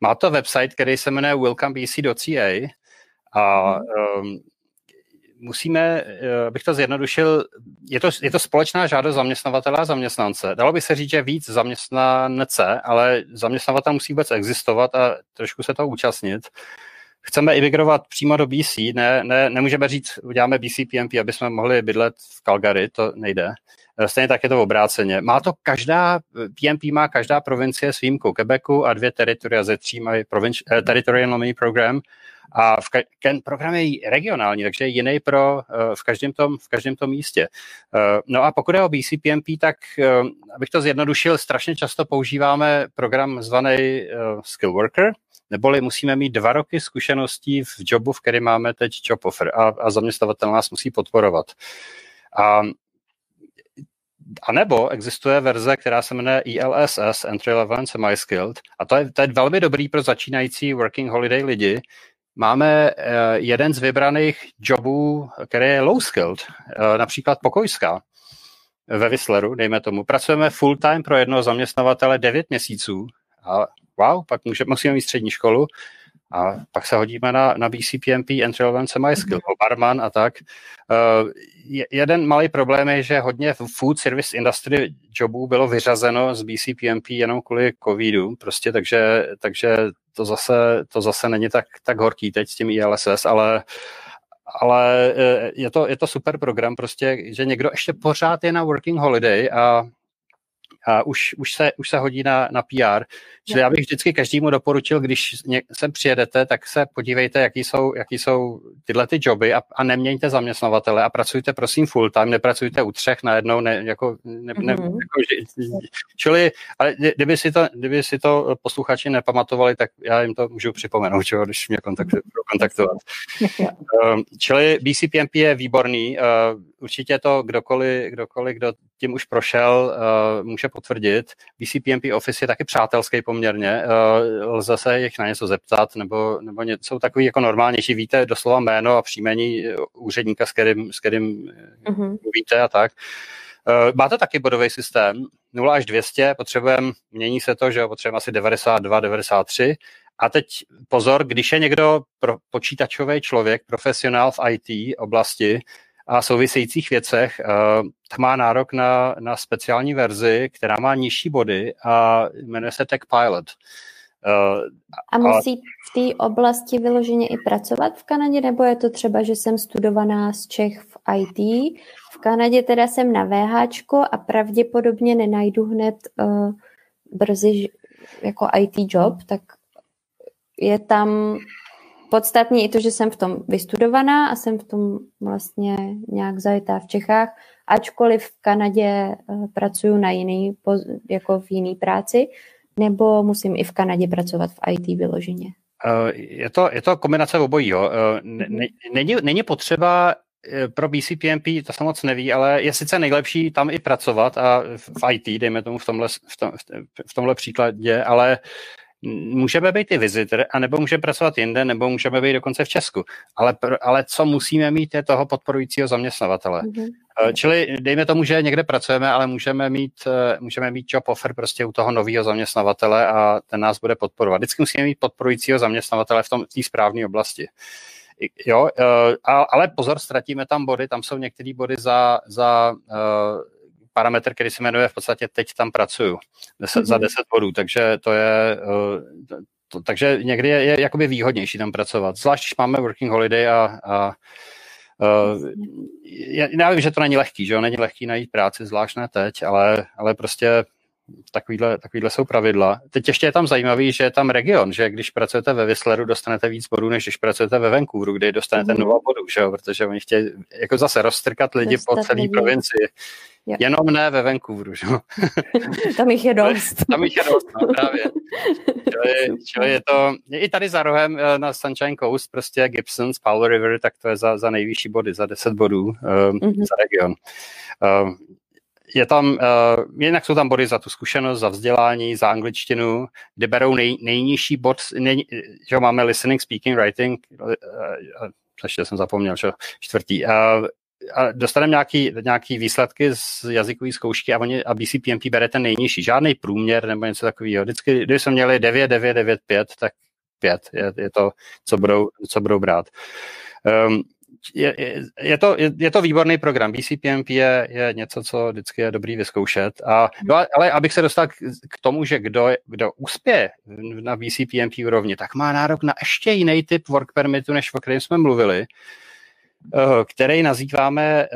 Má to website, který se jmenuje welcomebc.ca a um, musíme, eh, abych to zjednodušil, je to, je to společná žádost zaměstnavatele a zaměstnance. Dalo by se říct, že víc zaměstnance, ale zaměstnavatel musí vůbec existovat a trošku se toho účastnit. Chceme imigrovat přímo do BC, ne, ne, nemůžeme říct, uděláme BC PMP, aby jsme mohli bydlet v Calgary, to nejde. Eh, stejně tak je to obráceně. Má to každá, PMP má každá provincie s výjimkou Quebecu a dvě teritoria ze tří mají provinci, eh, territorial nominee program a v ka- ten program je regionální, takže je jiný pro v každém tom, v každém tom místě. No a pokud je o BCPMP, tak abych to zjednodušil, strašně často používáme program zvaný Skill Worker, neboli musíme mít dva roky zkušeností v jobu, v kterém máme teď job offer a, a zaměstnavatel nás musí podporovat. A a nebo existuje verze, která se jmenuje ELSS, Entry Level Semi-Skilled, a to je, to je velmi dobrý pro začínající working holiday lidi, máme eh, jeden z vybraných jobů, který je low skilled, eh, například pokojská ve Whistleru, dejme tomu. Pracujeme full time pro jednoho zaměstnavatele 9 měsíců. A wow, pak může, musíme mít střední školu a pak se hodíme na, na BCPMP, Entry Level Semi Skill, mm-hmm. barman a tak. Uh, jeden malý problém je, že hodně food service industry jobů bylo vyřazeno z BCPMP jenom kvůli covidu, prostě, takže, takže to zase, to zase není tak, tak horký teď s tím ILSS, ale ale eh, je to, je to super program, prostě, že někdo ještě pořád je na working holiday a a už, už, se, už se hodí na, na PR. Čili já bych vždycky každému doporučil, když sem přijedete, tak se podívejte, jaký jsou, jaký jsou tyhle ty joby a, a neměňte zaměstnavatele a pracujte prosím full time, nepracujte u třech najednou, ne, jako, ne, ne, mm-hmm. jako, čili, ale kdyby si, to, kdyby si to posluchači nepamatovali, tak já jim to můžu připomenout, čo, když mě kontaktu, kontaktovat. Um, čili BCPMP je výborný, uh, určitě to kdokoliv, kdokoliv, kdo tím už prošel, uh, může potvrdit. BCPMP Office je taky přátelský poměrně, uh, lze se jich na něco zeptat, nebo, nebo něco, jsou takový jako normálnější, víte doslova jméno a příjmení úředníka, s kterým, s kterým uh-huh. mluvíte a tak. Máte taky bodový systém, 0 až 200, potřebujeme, mění se to, že potřebujeme asi 92, 93, a teď pozor, když je někdo pro, počítačový člověk, profesionál v IT oblasti, a souvisejících věcech, eh, tak má nárok na, na speciální verzi, která má nižší body a jmenuje se Tech Pilot. Eh, a musí v té oblasti vyloženě i pracovat v Kanadě, nebo je to třeba, že jsem studovaná z Čech v IT? V Kanadě teda jsem na VH a pravděpodobně nenajdu hned uh, brzy jako IT job, tak je tam podstatně i to, že jsem v tom vystudovaná a jsem v tom vlastně nějak zajetá v Čechách, ačkoliv v Kanadě eh, pracuju na jiný, jako v jiný práci, nebo musím i v Kanadě pracovat v IT vyloženě? Eh, je to, je to kombinace obojího. Eh, mhm. Není, není potřeba pro BCPMP, to se moc neví, ale je sice nejlepší tam i pracovat a v IT, dejme tomu v tomhle, v, tom, v tomhle příkladě, ale můžeme být i visitor, anebo můžeme pracovat jinde, nebo můžeme být dokonce v Česku. Ale, ale co musíme mít, je toho podporujícího zaměstnavatele. Mm-hmm. Čili dejme tomu, že někde pracujeme, ale můžeme mít, eh, můžeme mít job offer prostě u toho nového zaměstnavatele a ten nás bude podporovat. Vždycky musíme mít podporujícího zaměstnavatele v té správné oblasti. Jo, eh, ale pozor, ztratíme tam body, tam jsou některé body za, za parametr, který se jmenuje v podstatě teď tam pracuju deset, mm-hmm. za 10 bodů, takže to je uh, to, takže někdy je, je jakoby výhodnější tam pracovat, zvlášť když máme working holiday a, a uh, já, já vím, že to není lehký, že jo, není lehký najít práci, zvlášť ne teď, ale, ale prostě takovýhle, takovýhle jsou pravidla. Teď ještě je tam zajímavý, že je tam region, že když pracujete ve Whistleru, dostanete víc bodů, než když pracujete ve Vancouveru, kde dostanete mm. nula bodů, že jo? protože oni chtějí jako zase roztrkat lidi Dostat po celé provincii. Jo. Jenom ne ve Vancouveru, že jo? [laughs] Tam jich je dost. Tam jich je dost, no, právě. Čili, čili je to, i tady za rohem eh, na Sunshine Coast, prostě Gibsons, Powell River, tak to je za, za nejvyšší body, za 10 bodů um, mm-hmm. za region. Um, je tam, uh, jinak jsou tam body za tu zkušenost, za vzdělání, za angličtinu, kde berou nej, nejnižší bod, nej, že máme listening, speaking, writing, uh, ještě jsem zapomněl, že čtvrtý. Uh, a dostaneme nějaký, nějaký výsledky z jazykové zkoušky a, oni, a BCPMP bere ten nejnižší. Žádný průměr nebo něco takového. Vždycky, když jsme měli 9, 9, 9, 5, tak 5 je, je to, co budou, co budou brát. Um, je, je, to, je, je to výborný program. BCPMP je, je něco, co vždycky je dobrý vyzkoušet. A, no, ale abych se dostal k, k tomu, že kdo, kdo uspěje na BCPMP úrovni, tak má nárok na ještě jiný typ work permitu, než o kterém jsme mluvili, eh, který nazýváme eh,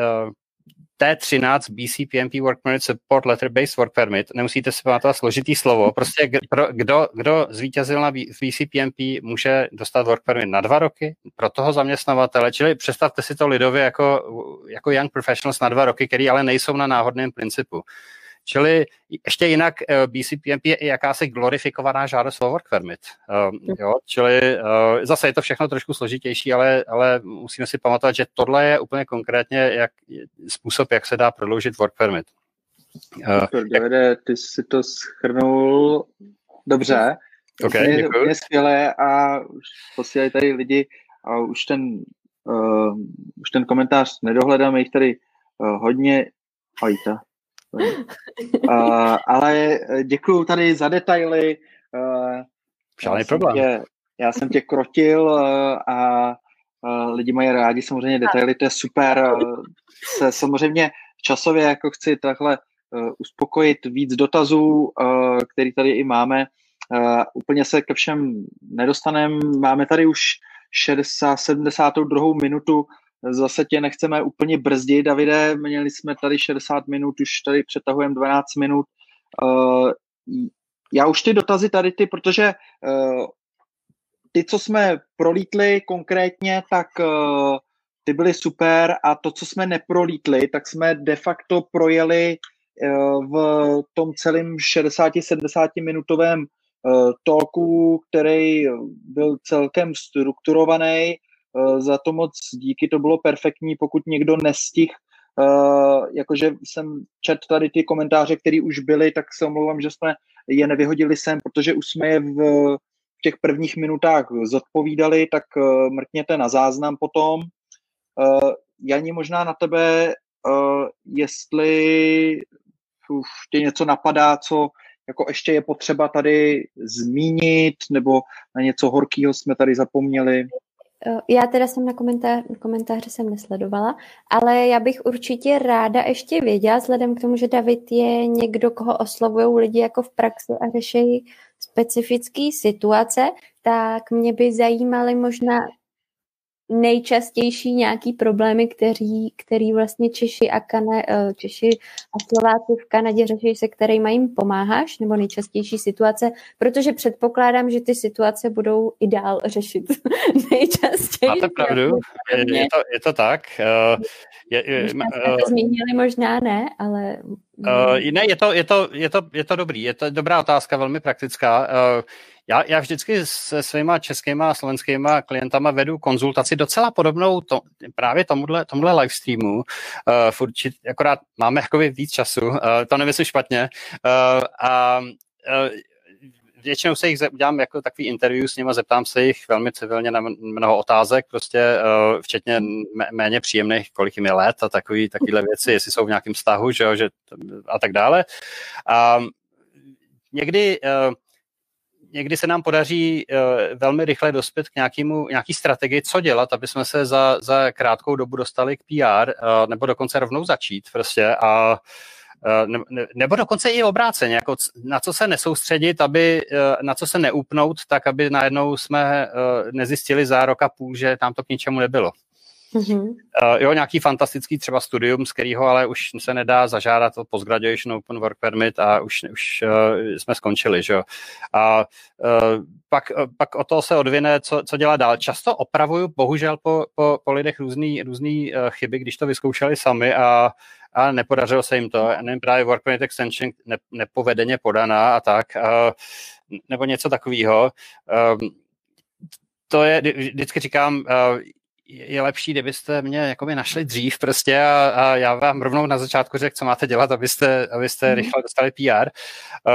T13 BCPMP Work Permit Support Letter Based Work Permit. Nemusíte si pamatovat složitý slovo. Prostě kdo, kdo zvítězil na BCPMP, může dostat Work Permit na dva roky pro toho zaměstnavatele. Čili představte si to lidově jako, jako Young Professionals na dva roky, který ale nejsou na náhodném principu. Čili ještě jinak eh, BCPMP je i jakási glorifikovaná žádost o work permit. Uh, jo, čili uh, zase je to všechno trošku složitější, ale, ale musíme si pamatovat, že tohle je úplně konkrétně jak, způsob, jak se dá prodloužit work permit. Uh, Davide, ty jsi to schrnul dobře. Okay, je, je skvělé a posílají tady lidi a už ten, uh, už ten komentář nedohledám, jich tady uh, hodně. Ojta, Uh, [laughs] ale děkuji tady za detaily. Uh, Žádný problém. Tě, já jsem tě krotil uh, a uh, lidi mají rádi samozřejmě detaily, to je super. Uh, se samozřejmě časově jako chci takhle uh, uspokojit víc dotazů, uh, který tady i máme. Uh, úplně se ke všem nedostaneme. Máme tady už 60, 72. minutu Zase tě nechceme úplně brzdit, Davide, měli jsme tady 60 minut, už tady přetahujeme 12 minut. Uh, já už ty dotazy tady ty, protože uh, ty, co jsme prolítli konkrétně, tak uh, ty byly super a to, co jsme neprolítli, tak jsme de facto projeli v tom celém 60-70 minutovém talku, který byl celkem strukturovaný, Eh, za to moc díky, to bylo perfektní, pokud někdo nestih, uh, jakože jsem čet tady ty komentáře, které už byly, tak se omlouvám, že jsme je nevyhodili sem, protože už jsme je v, v těch prvních minutách zodpovídali, tak uh, mrkněte na záznam potom. Uh, Jani, možná na tebe, jestli už tě něco napadá, co jako ještě je potřeba tady zmínit, nebo na něco horkého jsme tady zapomněli. Eh, já teda jsem na komentář, komentáře jsem nesledovala, ale já bych určitě ráda ještě věděla, vzhledem k tomu, že David je někdo, koho oslovují lidi jako v praxi a řeší specifické situace, tak mě by zajímaly možná nejčastější nějaký problémy, který, který vlastně Češi a, Kana, eh, Češi a Slováci v Kanadě řeší, se kterými jim pomáháš, nebo nejčastější situace, protože předpokládám, že ty situace budou i dál řešit [laughs] nejčastěji. Máte pravdu, je, je, to, je to tak. Uh, je, je, uh, to zmínili, možná ne, ale... Uh, ne, je to, je, to, je, to, je to dobrý, je to dobrá otázka, velmi praktická. Uh, já, já vždycky se svýma českýma a slovenskýma klientama vedu konzultaci docela podobnou to, právě tomuhle, tomuhle livestreamu. Uh, v určit, akorát máme jakoby víc času, uh, to nemyslím špatně. Uh, a uh, většinou se jich udělám jako takový interview s nimi, zeptám se jich velmi civilně na mnoho otázek, prostě včetně méně příjemných, kolik jim je let a takový, takovýhle věci, jestli jsou v nějakém vztahu, že, že a tak dále. A někdy někdy se nám podaří uh, velmi rychle dospět k nějakému, nějaký strategii, co dělat, aby jsme se za, za krátkou dobu dostali k PR, eh, nebo dokonce rovnou začít prostě a uh, ne, ne, nebo dokonce i obráceně, jako na co se nesoustředit, aby, na co se neupnout, tak aby najednou jsme nezjistili za rok a půl, že tam to k ničemu nebylo. Mm-hmm. Uh, jo, nějaký fantastický třeba studium, z kterého ale už se nedá zažádat o postgraduation open work permit a už, už uh, jsme skončili, že jo. A uh, pak, uh, pak o toho se odvine, co, co dělá dál. Často opravuju, bohužel po, po, po lidech různý, různý uh, chyby, když to vyzkoušeli sami a a nepodařilo se jim to. Nevím, právě work permit extension ne, nepovedeně podaná a tak, uh, nebo něco takového. Um, to je, vždycky říkám, je lepší, kdybyste mě jakoby našli dřív prostě a, a já vám rovnou na začátku řekl, co máte dělat, abyste, abyste mm. rychle dostali PR.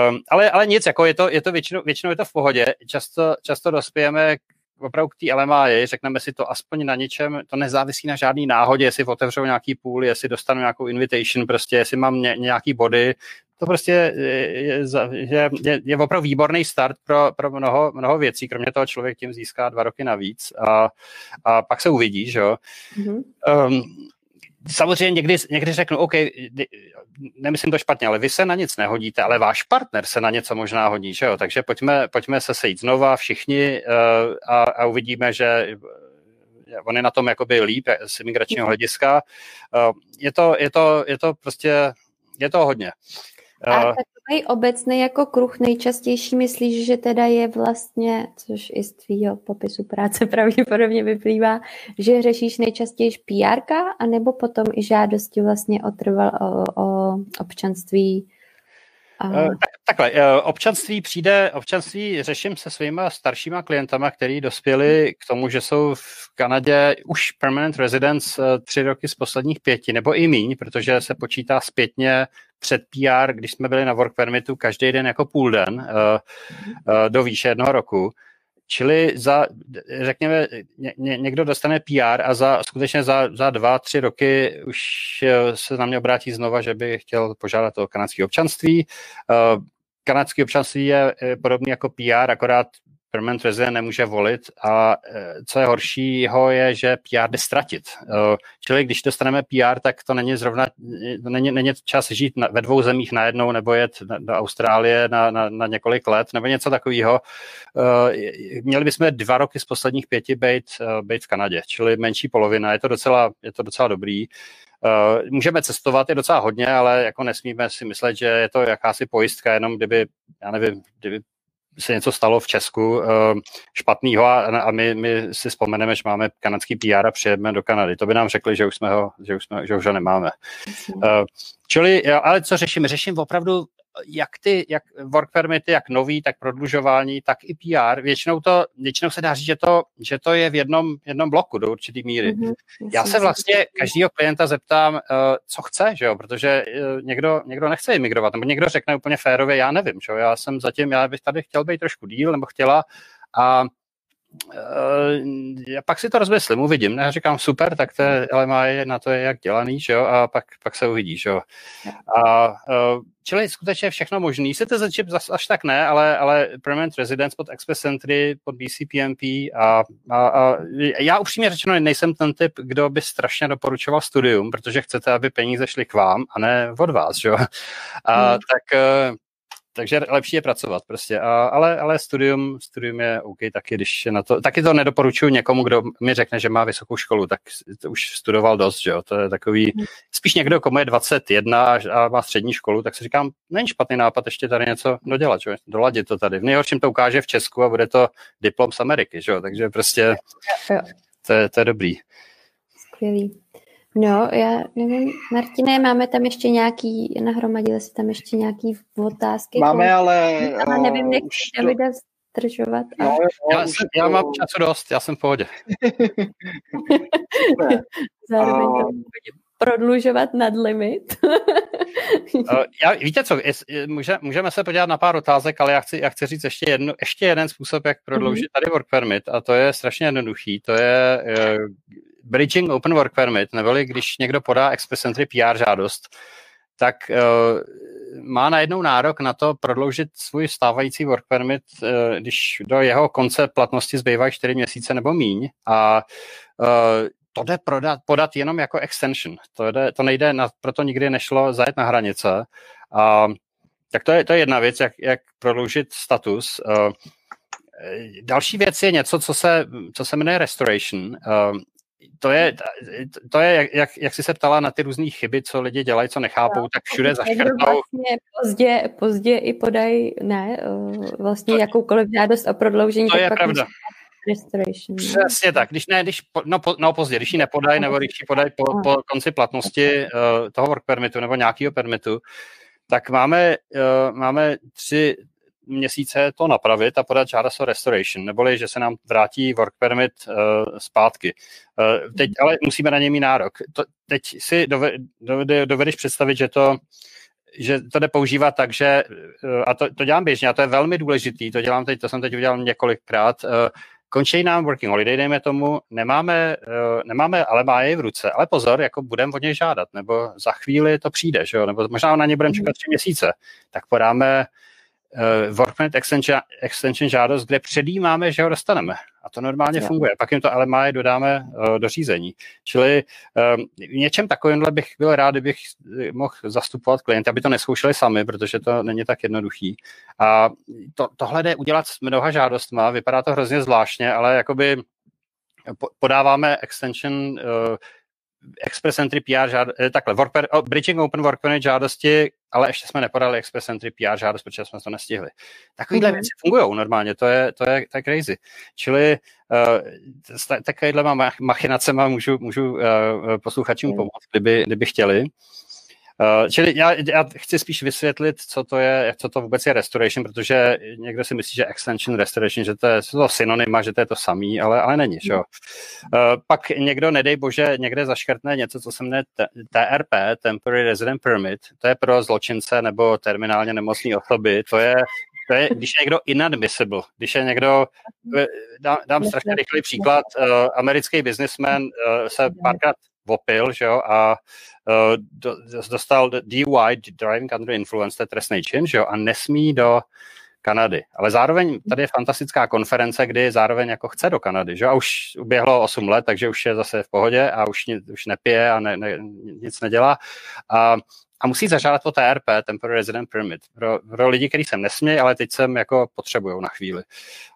Um, ale, ale nic, jako je to, je to většinou, většinou je to v pohodě. Často, často dospějeme opravdu k té LMI, řekneme si to aspoň na něčem, to nezávisí na žádný náhodě, jestli otevřou nějaký půl, jestli dostanu nějakou invitation, prostě jestli mám ně, nějaký body, to prostě je, je, je, je opravdu výborný start pro, pro mnoho, mnoho věcí, kromě toho člověk tím získá dva roky navíc a, a pak se uvidí, že jo. Mm-hmm. Um, samozřejmě někdy, někdy řeknu, OK, nemyslím to špatně, ale vy se na nic nehodíte, ale váš partner se na něco možná hodí, že jo? Takže pojďme, pojďme se sejít znova všichni uh, a, a uvidíme, že on je na tom jakoby líp z imigračního hlediska. Uh, je, to, je, to, je to prostě, je to hodně. A takový obecný jako kruh nejčastější myslíš, že teda je vlastně, což i z tvýho popisu práce [laughs] pravděpodobně vyplývá, že řešíš nejčastěji PR, anebo potom i žádosti vlastně o, trval, o, o občanství Uh, tak, takhle, uh, občanství přijde, občanství řeším se svýma staršíma klientama, který dospěli k tomu, že jsou v Kanadě už permanent residence uh, tři roky z posledních pěti, nebo i míň, protože se počítá zpětně před PR, když jsme byli na work permitu každý den jako půl den do výše jednoho roku. Čili za, řekněme, ně, někdo dostane PR a za, skutečně za, za dva, tři roky už eh, se na mě obrátí znova, že by chtěl požádat o kanadské občanství. Eh, kanadské občanství je podobný jako PR, akorát permanent resident nemůže volit a e, co je horšího je, že PR jde ztratit. E, čili když dostaneme PR, tak to není zrovna, to není, není čas žít na, ve dvou zemích najednou nebo jet do Austrálie na, na, na několik let nebo něco takového. E, měli bychom dva roky z posledních pěti být, být v Kanadě, čili menší polovina. Je to docela, je to docela dobrý. Uh, můžeme cestovat, je docela hodně, ale jako nesmíme si myslet, že je to jakási pojistka, jenom kdyby, já nevím, kdyby se něco stalo v Česku uh, špatného a, a my, my si vzpomeneme, že máme kanadský PR a přijedeme do Kanady. To by nám řekli, že už, jsme ho, že už, jsme, že už ho nemáme. Uh, čili, ale co řeším? Řeším opravdu jak ty, jak work permity, jak nový, tak prodlužování, tak i PR. Většinou to, většinou se dá říct, že to, že to je v jednom, jednom bloku do určitý míry. Mm-hmm. Já se vlastně každého klienta zeptám, uh, co chce, že jo, protože uh, někdo, někdo nechce imigrovat, nebo někdo řekne úplně férově, já nevím, že jo, já jsem zatím, já bych tady chtěl být trošku díl, nebo chtěla a já pak si to rozmyslím, uvidím. Já říkám super, tak to je, je na to je jak dělaný, že jo, a pak, pak se uvidí, že jo. A, uh, čili skutečně všechno možný. Citizenship začít zase až tak ne, ale, ale permanent residence pod Express Entry, pod BCPMP a, a, a já upřímně řečeno nejsem ten typ, kdo by strašně doporučoval studium, protože chcete, aby peníze šly k vám a ne od vás, že jo. A hmm. tak uh, takže lepší je pracovat prostě. A, ale, ale studium, studium je OK taky, když na to, taky to nedoporučuji někomu, kdo mi řekne, že má vysokou školu, tak to už studoval dost, že jo, to je takový, spíš někdo, komu je 21 a, a má střední školu, tak si říkám, není špatný nápad ještě tady něco dodělat, že doladit to tady. V nejhorším to ukáže v Česku a bude to diplom z Ameriky, že jo, takže prostě to je, to je dobrý. Skvělý. No, já nevím, Martine, máme tam ještě nějaký, nahromadili se tam ještě nějaký otázky? Máme, ale... Ale nevím, jak to... Davida zdržovat. No, já, jsem, já mám času dost, já jsem v pohodě. [laughs] Zároveň to prodlužovat nad limit. [laughs] já, víte co, je, může, můžeme se podívat na pár otázek, ale já chci, já chci říct ještě, jedno, ještě jeden způsob, jak prodloužit mm-hmm. tady work permit a to je strašně jednoduchý. To je bridging open work permit, neboli když někdo podá Entry PR žádost, tak uh, má najednou nárok na to prodloužit svůj stávající work permit, uh, když do jeho konce platnosti zbývají 4 měsíce nebo míň a uh, to jde prodat, podat jenom jako extension. To, jde, to nejde, na, proto nikdy nešlo zajet na hranice. A, tak to je, to je jedna věc, jak, jak prodloužit status. Uh, další věc je něco, co se, co se jmenuje restoration. Uh, to je, to je jak, jak jsi se ptala na ty různé chyby, co lidi dělají, co nechápou, no, tak všude zaškrtou. Vlastně pozdě, pozdě i podají, ne, eh, vlastně to, jakoukoliv žádost o prodloužení. To je pravda. Restoration. Přesně tak. Když ne, když, no, po, no pozdě, když ji nepodají, nebo když ji podají po, po konci platnosti uh, toho work permitu nebo nějakého permitu, tak máme, uh, máme tři, měsíce to napravit a podat žádost o restoration, neboli že se nám vrátí work permit uh, zpátky. Uh, teď ale musíme na něj mít nárok. To, teď si dovede, dovedeš představit, že to že to jde používat tak, že, uh, a to, to dělám běžně, a to je velmi důležitý, to dělám teď, to jsem teď udělal několikrát, uh, končí nám working holiday, dejme tomu, nemáme, uh, nemáme ale má je v ruce, ale pozor, jako budeme od něj žádat, nebo za chvíli to přijde, že jo? nebo možná na ně budeme čekat tři měsíce, tak podáme uh, Workpoint extension, extension žádost, kde předjímáme, že ho dostaneme. A to normálně yeah. funguje. Pak jim to LMI dodáme uh, do řízení. Čili um, v něčem takovémhle bych byl rád, kdybych mohl zastupovat klienty, aby to neskoušeli sami, protože to není tak jednoduchý. A to, tohle jde udělat s mnoha žádostma, vypadá to hrozně zvláštně, ale jakoby podáváme extension uh, Express Entry PR žád, eh, takhle, work per, oh, Bridging Open Work Permit žádosti, ale ještě jsme nepodali Express Entry PR žádost, protože jsme to nestihli. Takovýhle mm-hmm. věci fungují normálně, to je, to je, to je crazy. Čili uh, takovýhle machinacema můžu, můžu uh, posluchačům mm. pomoct, kdyby, kdyby chtěli. Uh, čili já, já chci spíš vysvětlit, co to je, co to vůbec je restoration, protože někdo si myslí, že extension restoration, že to je to synonyma, že to je to samý, ale, ale není. Že? Uh, pak někdo, nedej bože, někde zaškrtne něco, co se jmenuje TRP, Temporary Resident Permit, to je pro zločince nebo terminálně nemocné osoby, to je to je, když je někdo inadmissible, když je někdo, dám, dám strašně rychlý příklad, uh, americký businessman uh, se párkrát opil, že jo, a uh, dostal DUI, driving under influence, to je trestný čin, že jo, a nesmí do Kanady. Ale zároveň tady je fantastická konference, kdy zároveň jako chce do Kanady, že? A už uběhlo 8 let, takže už je zase v pohodě a už, už nepije a ne, ne, nic nedělá. A, a musí zažádat o TRP, Temporary Resident Permit, pro, pro lidi, kteří sem nesmějí, ale teď sem jako potřebují na chvíli.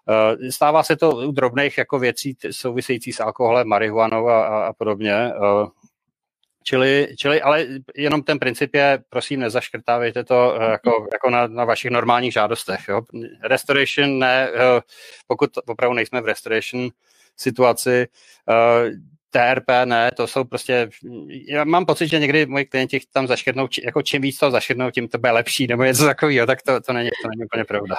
Uh, stává se to u drobných jako věcí související s alkoholem, marihuanou a, a, a podobně. Uh, Čili, čili, ale jenom ten princip je, prosím, nezaškrtávejte to uh, jako, jako na, na vašich normálních žádostech. Jo? Restoration ne, pokud opravdu nejsme v restoration situaci, TRP ne, to jsou prostě, já mám pocit, že někdy moji klienti tam zaškrtnou, jako čím víc to zaškrtnou, tím to bude lepší, nebo něco takového, tak to, to, není, to není úplně pravda.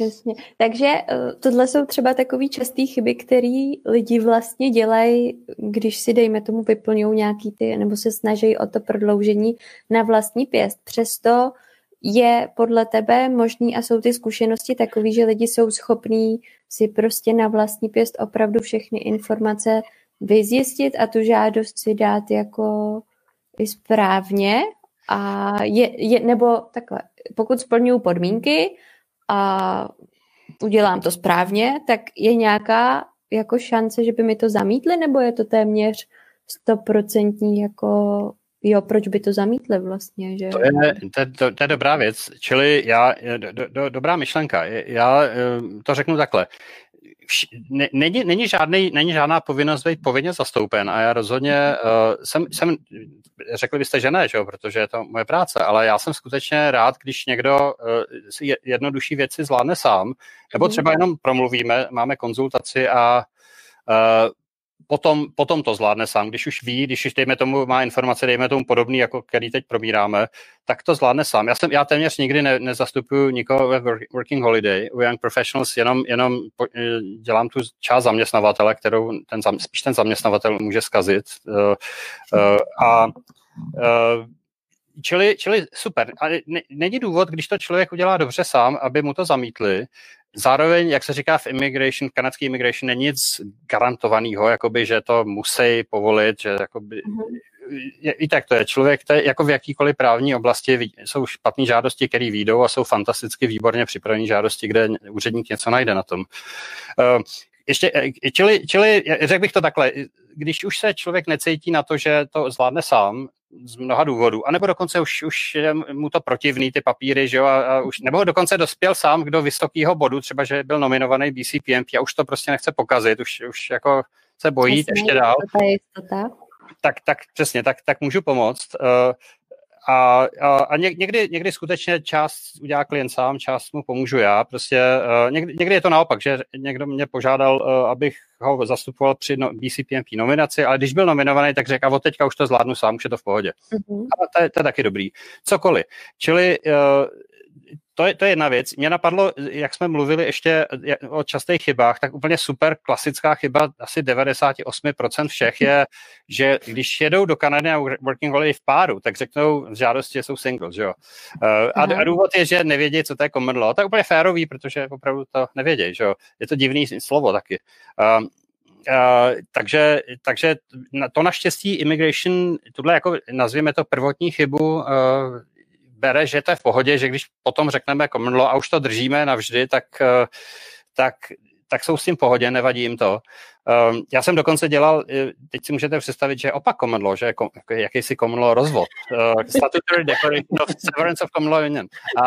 Jasně. Takže eh, tohle jsou třeba takové časté chyby, které lidi vlastně dělají, když si, dejme tomu, vyplňují nějaký ty, nebo se snaží o to prodloužení na vlastní pěst. Přesto je podle tebe možný a jsou ty zkušenosti takové, že lidi jsou schopní si prostě na vlastní pěst opravdu všechny informace vyzjistit a tu žádost si dát jako i správně a je, je, nebo takhle, pokud splňuju podmínky a udělám to správně, tak je nějaká jako šance, že by mi to zamítli, nebo je to téměř stoprocentní jako jo, proč by to zamítli vlastně, že? To je, to, to, to je dobrá věc, čili já, do, do, dobrá myšlenka, já eh, to řeknu takhle není, není, žádný, není žádná povinnost být povinně zastoupen a já rozhodně uh, jsem, jsem, řekli byste, že ne, že jo, protože je to moje práce, ale já jsem skutečně rád, když někdo uh, si jednodušší věci zvládne sám, nebo mhm. třeba jenom promluvíme, máme konzultaci a uh, potom, potom to zvládne sám. Když už ví, když už dejme tomu má informace, dejme tomu podobný, jako který teď probíráme, tak to zvládne sám. Já, jsem, já téměř nikdy ne, nezastupuju nikoho ve Working Holiday, u Young Professionals, jenom, jenom po, eh, dělám tu část zaměstnavatele, kterou ten, spíš ten zaměstnavatel může zkazit. Uh, uh, a uh, čili, čili super. A není důvod, když to člověk udělá dobře sám, aby mu to zamítli. Zároveň, jak se říká v immigration, v kanadský immigration není nic garantovaného, jakoby, že to musí povolit, že jakoby, mm-hmm. je, i tak to je. Člověk, to je jako v jakýkoliv právní oblasti jsou špatné žádosti, které výjdou a jsou fantasticky výborně připravené žádosti, kde úředník něco najde na tom. Uh, ještě, eh, čili, čili řekl bych to takhle, když už se člověk necítí na to, že to zvládne sám, z mnoha důvodů. A nebo dokonce už, už je mu to protivný, ty papíry, že jo, a, a už, nebo dokonce dospěl sám do vysokého bodu, třeba, že byl nominovaný BCPMP a už to prostě nechce pokazit, už, už jako se bojí Přesně, ještě dál, tak, tak přesně, tak, tak můžu pomoct. Uh, a, a, a někdy, někdy skutečně část udělá klient sám, část mu pomůžu já. Prostě uh, někdy, někdy je to naopak, že někdo mě požádal, uh, abych ho zastupoval při no, BCPMP nominaci, ale když byl nominovaný, tak řekl, a od teďka už to zvládnu sám, už je to v pohodě. Mm-hmm. A to je, to je taky dobrý. Cokoliv. Čili uh, to je, to je jedna věc. Mě napadlo, jak jsme mluvili ještě o častých chybách, tak úplně super klasická chyba, asi 98% všech je, že když jedou do Kanady a working holiday v páru, tak řeknou v žádosti, že jsou single, že jo. Uh, a, a důvod je, že nevědí, co to je common law. To je úplně férový, protože opravdu to nevědějí, že jo. Je to divný slovo taky. Uh, Uh, takže, takže to naštěstí immigration, tohle jako nazvěme to prvotní chybu, uh, bere, že to je v pohodě, že když potom řekneme common law a už to držíme navždy, tak, eh, tak, tak jsou s tím pohodě, nevadí jim to. Um, já jsem dokonce dělal, eh, teď si můžete představit, že je opak common law, že je kom, jakýsi common law rozvod. Uh, [laughs] statutory Declaration of Severance of Common Law Union. A,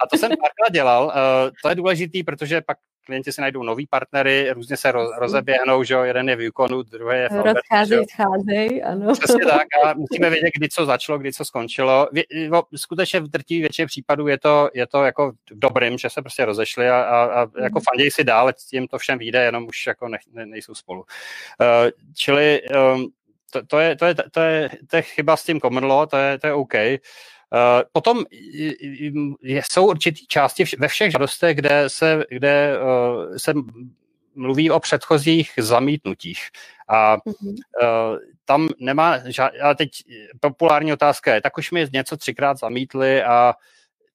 a to jsem párkrát dělal. Uh, to je důležitý, protože pak klienti si najdou nový partnery, různě se roz, rozeběhnou, že jo, jeden je v Yukonu, druhý je v Albertu. Rozcházejí, scházejí, ano. Přesně tak a musíme vědět, kdy co začalo, kdy co skončilo. Vě, skutečně v drtí většině případů je to, je to jako dobrým, že se prostě rozešli a, a, a jako mhm. fandějí si dál, tím to všem vyjde, jenom už jako ne, ne, nejsou spolu. Uh, čili um, to, to, je, to, je, to, je, to je chyba s tím common law, to je, to je OK. Uh, potom jsou určitý části ve všech žádostech, kde se, kde, uh, se mluví o předchozích zamítnutích. A mm-hmm. uh, tam nemá, žád, a teď populární otázka je, tak už mi něco třikrát zamítli a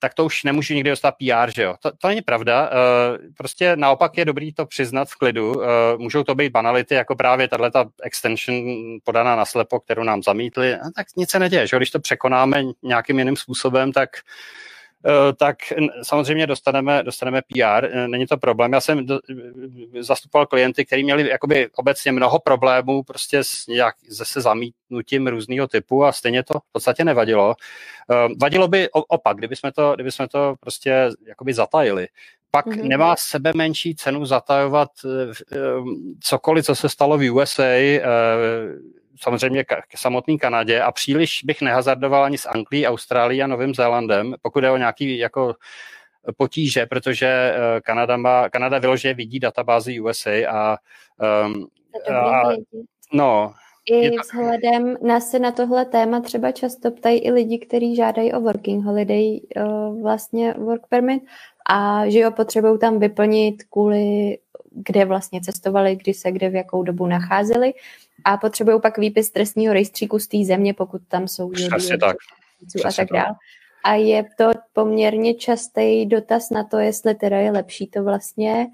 tak to už nemůžu nikdy dostat PR, že jo. To, to není pravda. Uh, prostě naopak je dobrý to přiznat v klidu. Uh, můžou to být banality, jako právě tato extension podaná na slepo, kterou nám zamítli. A tak nic se neděje, že jo. Když to překonáme nějakým jiným způsobem, tak Eh, tak samozřejmě dostaneme, dostaneme PR, eh, není to problém. Já jsem do, zastupoval klienty, kteří měli jakoby obecně mnoho problémů prostě s nějak, se zamítnutím různého typu a stejně to v podstatě nevadilo. Eh, vadilo by opak, kdyby jsme to, kdyby jsme to prostě jakoby zatajili pak mm-hmm. nemá sebe menší cenu zatajovat cokoliv, co se stalo v USA, samozřejmě k samotné Kanadě a příliš bych nehazardoval ani s Anglií, Austrálií a Novým Zélandem, pokud je o nějaký jako potíže, protože eh, Kanada, má, Kanada vyloženě vidí databázi USA a, um, a no, i vzhledem na se na tohle téma třeba často ptají i lidi, kteří žádají o working holiday, uh, vlastně work permit a že jo, potřebují tam vyplnit kvůli, kde vlastně cestovali, kdy se kde v jakou dobu nacházeli a potřebují pak výpis trestního rejstříku z té země, pokud tam jsou Přesně tak. a tak dále. A je to poměrně častý dotaz na to, jestli teda je lepší to vlastně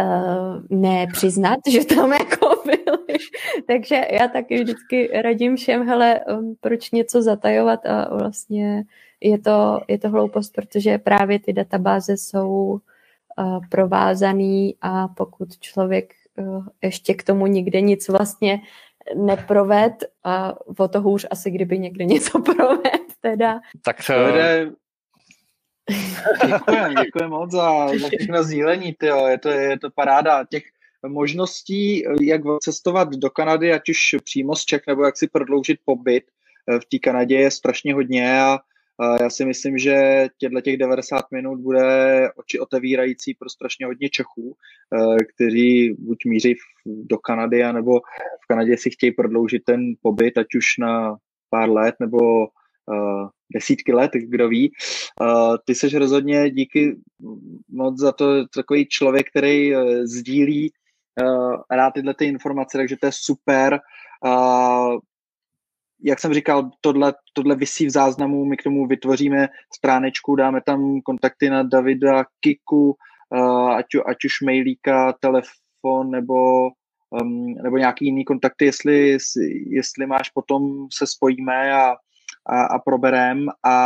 uh, nepřiznat, že tam jako [laughs] byli. Takže já taky vždycky radím všem, hele, um, proč něco zatajovat a vlastně je to, je to hloupost, protože právě ty databáze jsou uh, provázaný a pokud člověk uh, ještě k tomu nikde nic vlastně neproved a o to hůř asi, kdyby někde něco [laughs] proved teda. Tak uh... [laughs] Děkujem, děkujem moc za, za všechno sdílení, tyjo. Je, to, je to paráda těch možností, jak cestovat do Kanady, ať už přímo z Čech, nebo jak si prodloužit pobyt v té Kanadě je strašně hodně a já si myslím, že těchto těch 90 minut bude oči otevírající pro strašně hodně Čechů, eh, kteří buď míří do Kanady, nebo v Kanadě si chtějí prodloužit ten pobyt, ať už na pár let, nebo uh, desítky let, kdo ví. Ty seš rozhodně díky moc za to takový člověk, který uh, sdílí rád tyhle ty informace, takže to je super. Jak jsem říkal, tohle, tohle vysí v záznamu, my k tomu vytvoříme stránečku, dáme tam kontakty na Davida, Kiku, uh, ať, ať už mailíka, telefon nebo, um, nebo nějaký jiný kontakty, jestli, jestli máš, potom se spojíme a, a, a proberem a,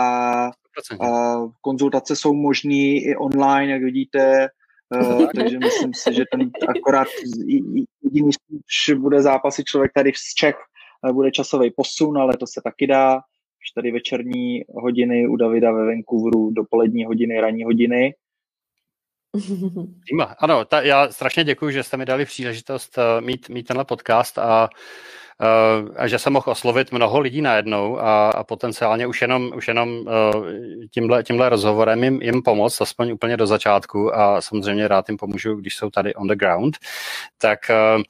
a konzultace jsou možné i online, jak vidíte, Uh, [laughs] takže myslím si, že ten akorát jediný bude zápasy člověk tady z Čech bude časový posun, ale to se taky dá. Už tady večerní hodiny u Davida ve Vancouveru, dopolední hodiny, ranní hodiny. [laughs] Ano, ta, já strašně děkuji, že jste mi dali příležitost uh, mít, mít tenhle podcast a uh, a že jsem mohl oslovit mnoho lidí najednou a, a potenciálně už jenom, už jenom tímhle, tímhle rozhovorem jim, jim pomoct, aspoň úplně do začátku a samozřejmě rád jim pomůžu, když jsou tady on the ground. Tak Eh,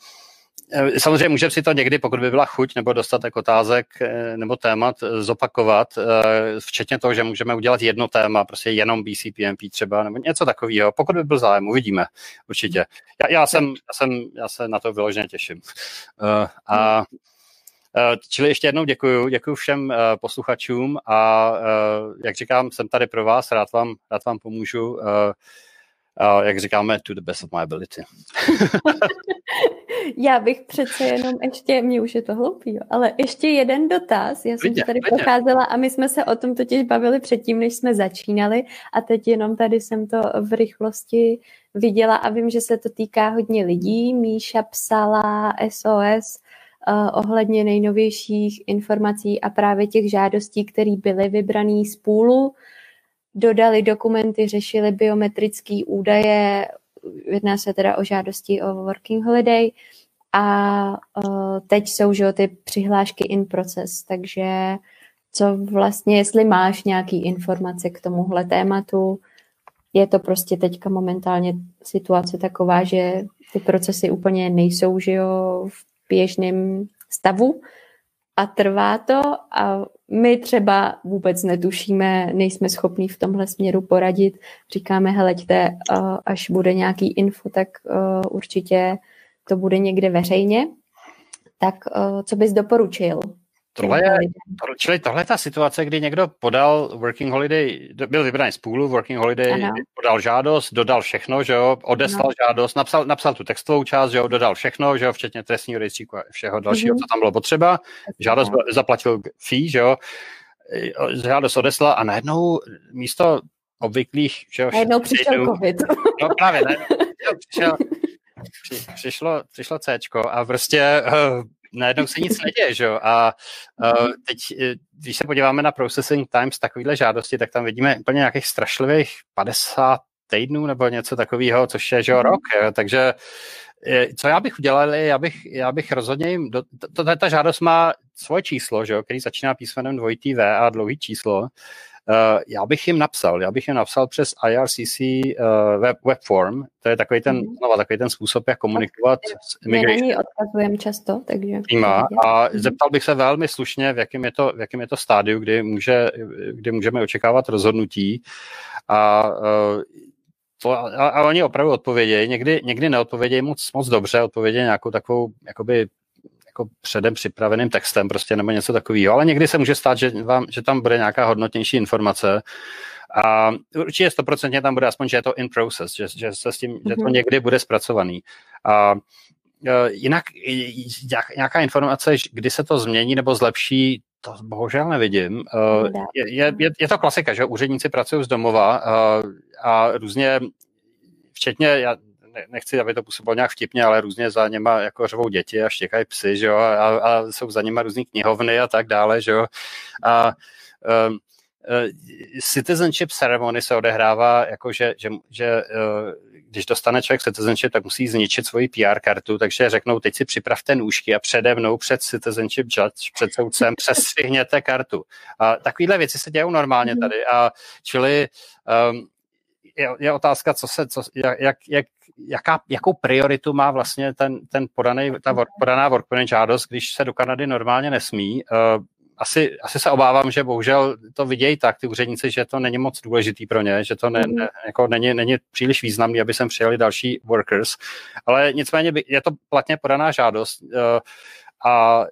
samozřejmě můžeme si to někdy, pokud by byla chuť nebo dostatek otázek eh, nebo témat, eh, zopakovat, včetně toho, že můžeme udělat jedno téma, prostě jenom BCPMP třeba, nebo něco takového. Pokud by byl zájem, uvidíme, určitě. Já, já, jsem, já, jsem, já se na to vyloženě těším. A Čili ještě jednou děkuji, děkuji všem posluchačům a jak říkám, jsem tady pro vás, rád vám, rád vám pomůžu uh, jak říkáme, to the best of my ability. [laughs] Já bych přece jenom ještě, mě už je to hloupý, jo, ale ještě jeden dotaz. Já jsem vidě, tady vidě. procházela a my jsme se o tom totiž bavili předtím, než jsme začínali a teď jenom tady jsem to v rychlosti viděla a vím, že se to týká hodně lidí. Míša psala SOS uh, ohledně nejnovějších informací a právě těch žádostí, které byly vybrané z půlu dodali dokumenty, řešili biometrické údaje, jedná se teda o žádosti o working holiday a uh, teď jsou že, ty přihlášky in process, takže co vlastně, jestli máš nějaký informace k tomuhle tématu, je to prostě teďka momentálně situace taková, že ty procesy úplně nejsou že jo, v běžném stavu a trvá to a my třeba vůbec netušíme, nejsme schopní v tomhle směru poradit. Říkáme, heleďte, až bude nějaký info, tak určitě to bude někde veřejně. Tak co bys doporučil? Tohle je, čili tohle je ta situace, kdy někdo podal working holiday, byl vybraný z půlu, working holiday, ano. podal žádost, dodal všechno, že jo, odeslal ano. žádost, napsal, napsal tu textovou část, že jo, dodal všechno, že jo, včetně trestního rejstříku a všeho dalšího, mm-hmm. co tam bylo potřeba. Žádost byl, zaplatil fee, že jo, žádost odeslal a najednou místo obvyklých, že jo, najednou přišel covid. No právě, ne, přišel, přišlo, přišlo C a prostě uh, najednou se nic neděje, že jo? A uh, teď, e, když se podíváme na processing times takovýhle žádosti, tak tam vidíme úplně nějakých strašlivých 50 týdnů nebo něco takového, což je, že jo, mhm. rok, jo? takže e, co já bych udělal, já bych, já bych rozhodně jim, do, to, to, ta žádost má svoje číslo, že jo, který začíná písmenem dvojitý V a dlouhý číslo, Uh, já bych jim napsal, já bych jim napsal přes IRCC uh, web, web form, to je takový ten, mm. no, takový ten způsob, jak komunikovat s imigration. odkazujeme často, takže... Má. A mm. zeptal bych se velmi slušně, v jakém je to, v jakém je to stádiu, kdy, může, kdy můžeme očekávat rozhodnutí a uh, to, a, a oni opravdu odpovědějí, někdy, někdy neodpovědějí moc, moc dobře, odpovědějí nějakou takovou jakoby jako předem připraveným textem prostě nebo něco takového, ale někdy se může stát, že, vám, že tam bude nějaká hodnotnější informace a určitě stoprocentně tam bude aspoň, že je to in process, že, že se s tím, mm-hmm. že to mhm. někdy bude zpracovaný. A e, jinak nějaká informace, kdy se to změní nebo zlepší, to bohužel nevidím. E, je, je, je to klasika, že úředníci pracují z domova a, a různě, včetně, já nechci, aby to působilo nějak vtipně, ale různě za něma jako řvou děti a štěkají psy, že jo, a, a jsou za něma různý knihovny a tak dále, že jo. A um, citizenship ceremony se odehrává jako, že, že, že uh, když dostane člověk citizenship, tak musí zničit svoji PR kartu, takže řeknou, teď si připravte nůžky a přede mnou před citizenship judge, před soudcem, přesvihněte kartu. A takovéhle věci se dějou normálně mhm. tady. A čili um, je, je otázka, co se, co, jak, jak, jaká, jakou prioritu má vlastně ten, ten podaný, ta work, podaná work žádost, když se do Kanady normálně nesmí. Uh, asi, asi se obávám, že bohužel to vidějí tak, ty úředníci, že to není moc důležitý pro ně, že to ne, ne, jako není, není příliš významný, aby sem přijeli další workers, ale nicméně je to platně podaná žádost uh, a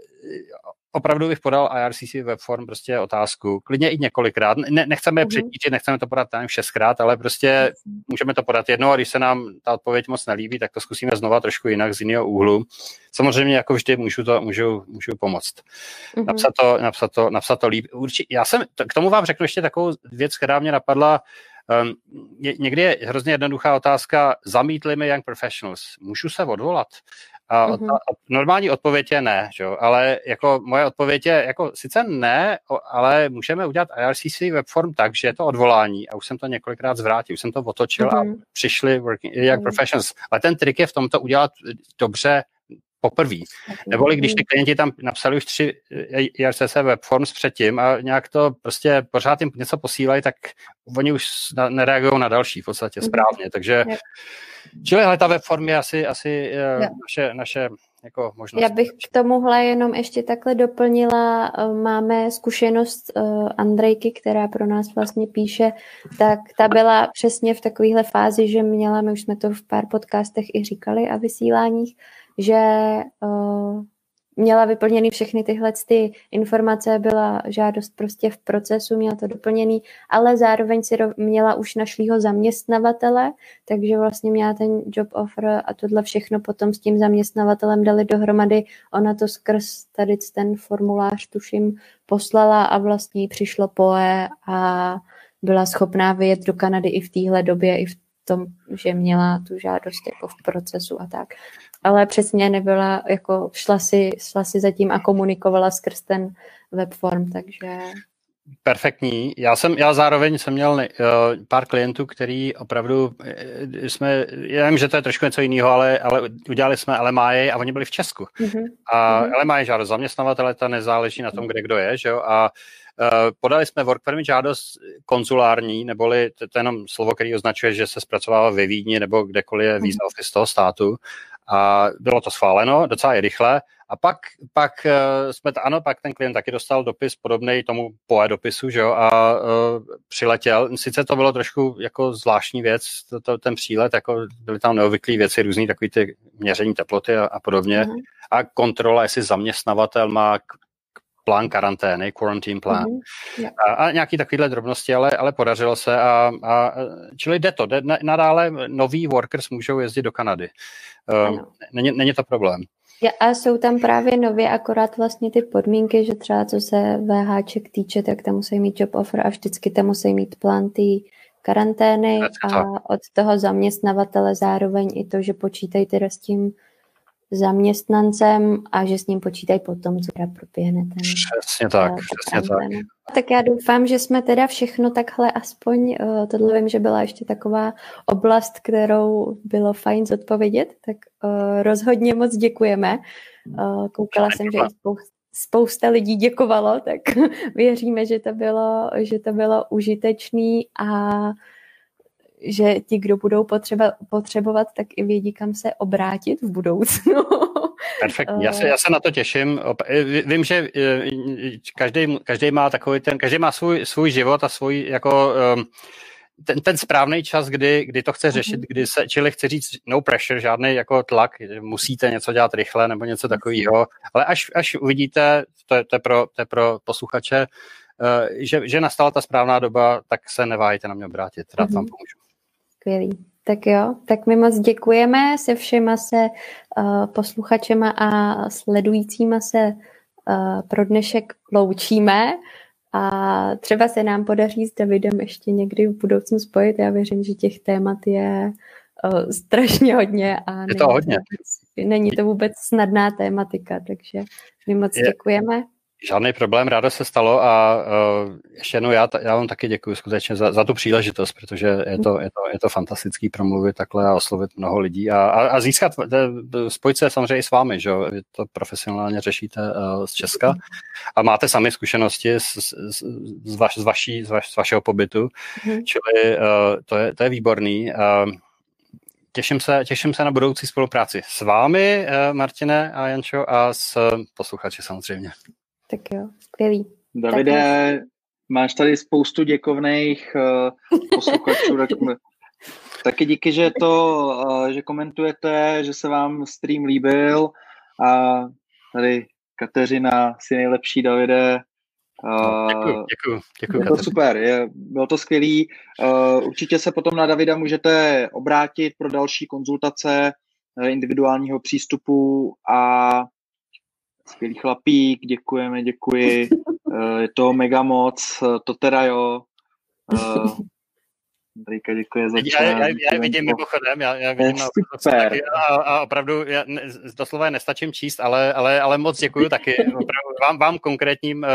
opravdu bych podal IRCC webform prostě otázku, klidně i několikrát. Ne, nechceme mm-hmm. přetížit, nechceme to podat tam šestkrát, ale prostě můžeme to podat jednou a když se nám ta odpověď moc nelíbí, tak to zkusíme znova trošku jinak z jiného úhlu. Samozřejmě jako vždy můžu to můžu, můžu pomoct. Mm-hmm. Napsat, to, napsat, to, napsat to líp. Určitě, já jsem, k tomu vám řeknu ještě takovou věc, která mě napadla, Um, někdy je hrozně jednoduchá otázka, zamítli mi Young Professionals, můžu se odvolat? A mm-hmm. normální odpověď je ne, že jo? ale jako moje odpověď je jako sice ne, ale můžeme udělat IRCC webform tak, že je to odvolání a už jsem to několikrát zvrátil, už jsem to otočil mm-hmm. a přišli working, jak mm-hmm. professionals. Ale ten trik je v tom to udělat dobře poprvé. Neboli když ty klienti tam napsali už tři IRCC webforms předtím a nějak to prostě pořád jim něco posílají, tak oni už nereagují na další v podstatě mhm. správně. Takže čili ta webform je asi, asi eh, naše, naše jako možnost. Já bych k tomuhle jenom ještě takhle doplnila. Eh, máme zkušenost eh, Andrejky, která pro nás vlastně píše, tak ta byla přesně v takovéhle fázi, že měla, my už jsme to v pár podcastech i říkali a vysíláních, že uh, měla vyplněny všechny tyhle ty informace, byla žádost prostě v procesu, měla to doplněný, ale zároveň si měla už našlýho zaměstnavatele, takže vlastně měla ten job offer a tohle všechno potom s tím zaměstnavatelem dali dohromady. Ona to skrz tady ten formulář, tuším, poslala a vlastně přišlo poe a byla schopná vyjet do Kanady i v téhle době, i v tom, že měla tu žádost jako v procesu a tak ale přesně nebyla, jako šla si, šla si zatím a komunikovala skrz ten webform, takže... Perfektní. Já jsem, já zároveň jsem měl uh, pár klientů, který opravdu uh, jsme, já vím, že to je trošku něco jiného, ale, ale udělali jsme LMI a oni byli v Česku. Mm-hmm. A mm-hmm. LMI žádost zaměstnavatele, ta nezáleží na tom, kde kdo je, že jo, a uh, podali jsme work permit žádost konzulární, neboli to, to je jenom slovo, který označuje, že se zpracovává ve Vídni nebo kdekoliv je visa mm-hmm. office toho státu a bylo to schváleno docela i rychle a pak, pak uh, jsme, ano, pak ten klient taky dostal dopis podobný tomu POE dopisu, že jo, a uh, přiletěl. Sice to bylo trošku jako zvláštní věc, to, to, ten přílet, jako byly tam neobvyklé věci, různý takový ty měření teploty a, a podobně. Mm-hmm. A kontrola, jestli zaměstnavatel má plán karantény, quarantine plán. Mm-hmm. A, a nějaký takovýhle drobnosti, ale, ale podařilo se a, a čili jde to. Jde, nadále noví workers můžou jezdit do Kanady. Uh, není, není to problém. Ja, a jsou tam právě nově akorát vlastně ty podmínky, že třeba co se VHček týče, tak tam musí mít job offer a vždycky tam musí mít plán té karantény a od toho zaměstnavatele zároveň i to, že počítají teda s tím zaměstnancem a že s ním počítají potom, co teda proběhne ten. Přesně tak, přesně tak. Tak já doufám, že jsme teda všechno takhle aspoň, uh, tohle vím, že byla ještě taková oblast, kterou bylo fajn zodpovědět, tak uh, rozhodně moc děkujeme. Uh, koukala jsem, že i spousta, spousta lidí děkovalo, tak [laughs] věříme, že to bylo, že to bylo užitečný a že ti, kdo budou potřeba, potřebovat, tak i vědí, kam se obrátit v budoucnu. [laughs] Perfektní, já se, já se na to těším. Vím, že každý, každý má takový ten, každý má svůj, svůj život a svůj jako um, ten, ten správný čas, kdy, kdy to chce mhm. řešit, kdy se, čili chce říct no pressure, žádný jako tlak, musíte něco dělat rychle nebo něco takového, ale až, až uvidíte, to je, to je, pro, to je pro posluchače, že, že nastala ta správná doba, tak se neváhejte na mě obrátit, rád mm-hmm. vám pomůžu. Skvělý. Tak jo, tak my moc děkujeme se všema se uh, posluchačema a sledujícíma se uh, pro dnešek loučíme a třeba se nám podaří s Davidem ještě někdy v budoucnu spojit. Já věřím, že těch témat je uh, strašně hodně a je to hodně. To vůbec, není to vůbec snadná tématika, takže my moc je, děkujeme. Žádný problém, rádo se stalo a uh, ještě jednou já, já vám taky děkuji skutečně za, za tu příležitost, protože je to, je, to, je to fantastický promluvit takhle a oslovit mnoho lidí a, a, a získat, spojit se samozřejmě i s vámi, že vy to profesionálně řešíte uh, z Česka a máte sami zkušenosti z, z, z, vaš, z, vaší, z, vaš, z vašeho pobytu, mm. čili uh, to, je, to je výborný. Uh, těším se, těším se na budoucí spolupráci s vámi, Martine a Jančo, a s posluchači samozřejmě. Tak jo, skvělý. Davide, tak máš tady spoustu děkovných uh, posluchačů. Taky díky, že to, uh, že komentujete, že se vám stream líbil a tady Kateřina, si nejlepší, Davide. Uh, děkuji, děkuji, děkuji. Bylo to super, je, bylo to skvělý. Uh, určitě se potom na Davida můžete obrátit pro další konzultace individuálního přístupu a skvělý chlapík, děkujeme, děkuji, [laughs] eh, je to mega moc, eh, to teda jo. Eh, [laughs] Andrejka, děkuji za já, já, já, já vidím mimochodem, já, já vidím na super. A, a opravdu, já ne, doslova je nestačím číst, ale, ale, ale moc děkuji taky [laughs] opravdu vám, vám konkrétním uh,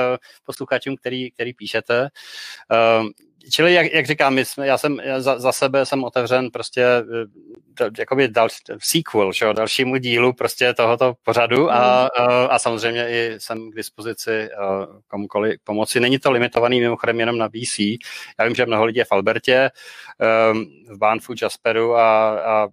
posluchačům, který, který píšete. Uh, čili jak, jak říkám, my jsme, já jsem za, za sebe jsem otevřen prostě eh, jakoby dal, sequel, čo, dalšímu dílu prostě tohoto pořadu a, mm. a, a samozřejmě i jsem k dispozici komukoliv pomoci. Není to limitovaný mimochodem jenom na VC. Já vím, že mnoho lidí je v Albertě, um, v Banfu, Jasperu a, a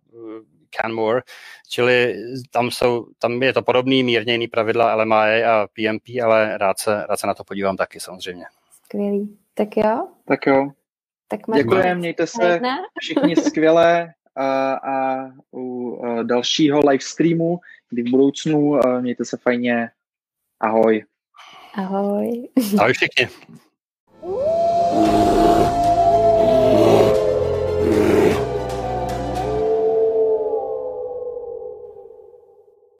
Canmore, čili tam, jsou, tam je to podobný, mírně jiný pravidla LMA a PMP, ale rád se, rád se na to podívám taky samozřejmě. Skvělý. Tak jo? Tak jo. Tak Děkujeme, mějte se všichni [laughs] skvěle a, a u a dalšího live streamu, kdy v budoucnu mějte se fajně. Ahoj. Ahoj. Ahoj všichni.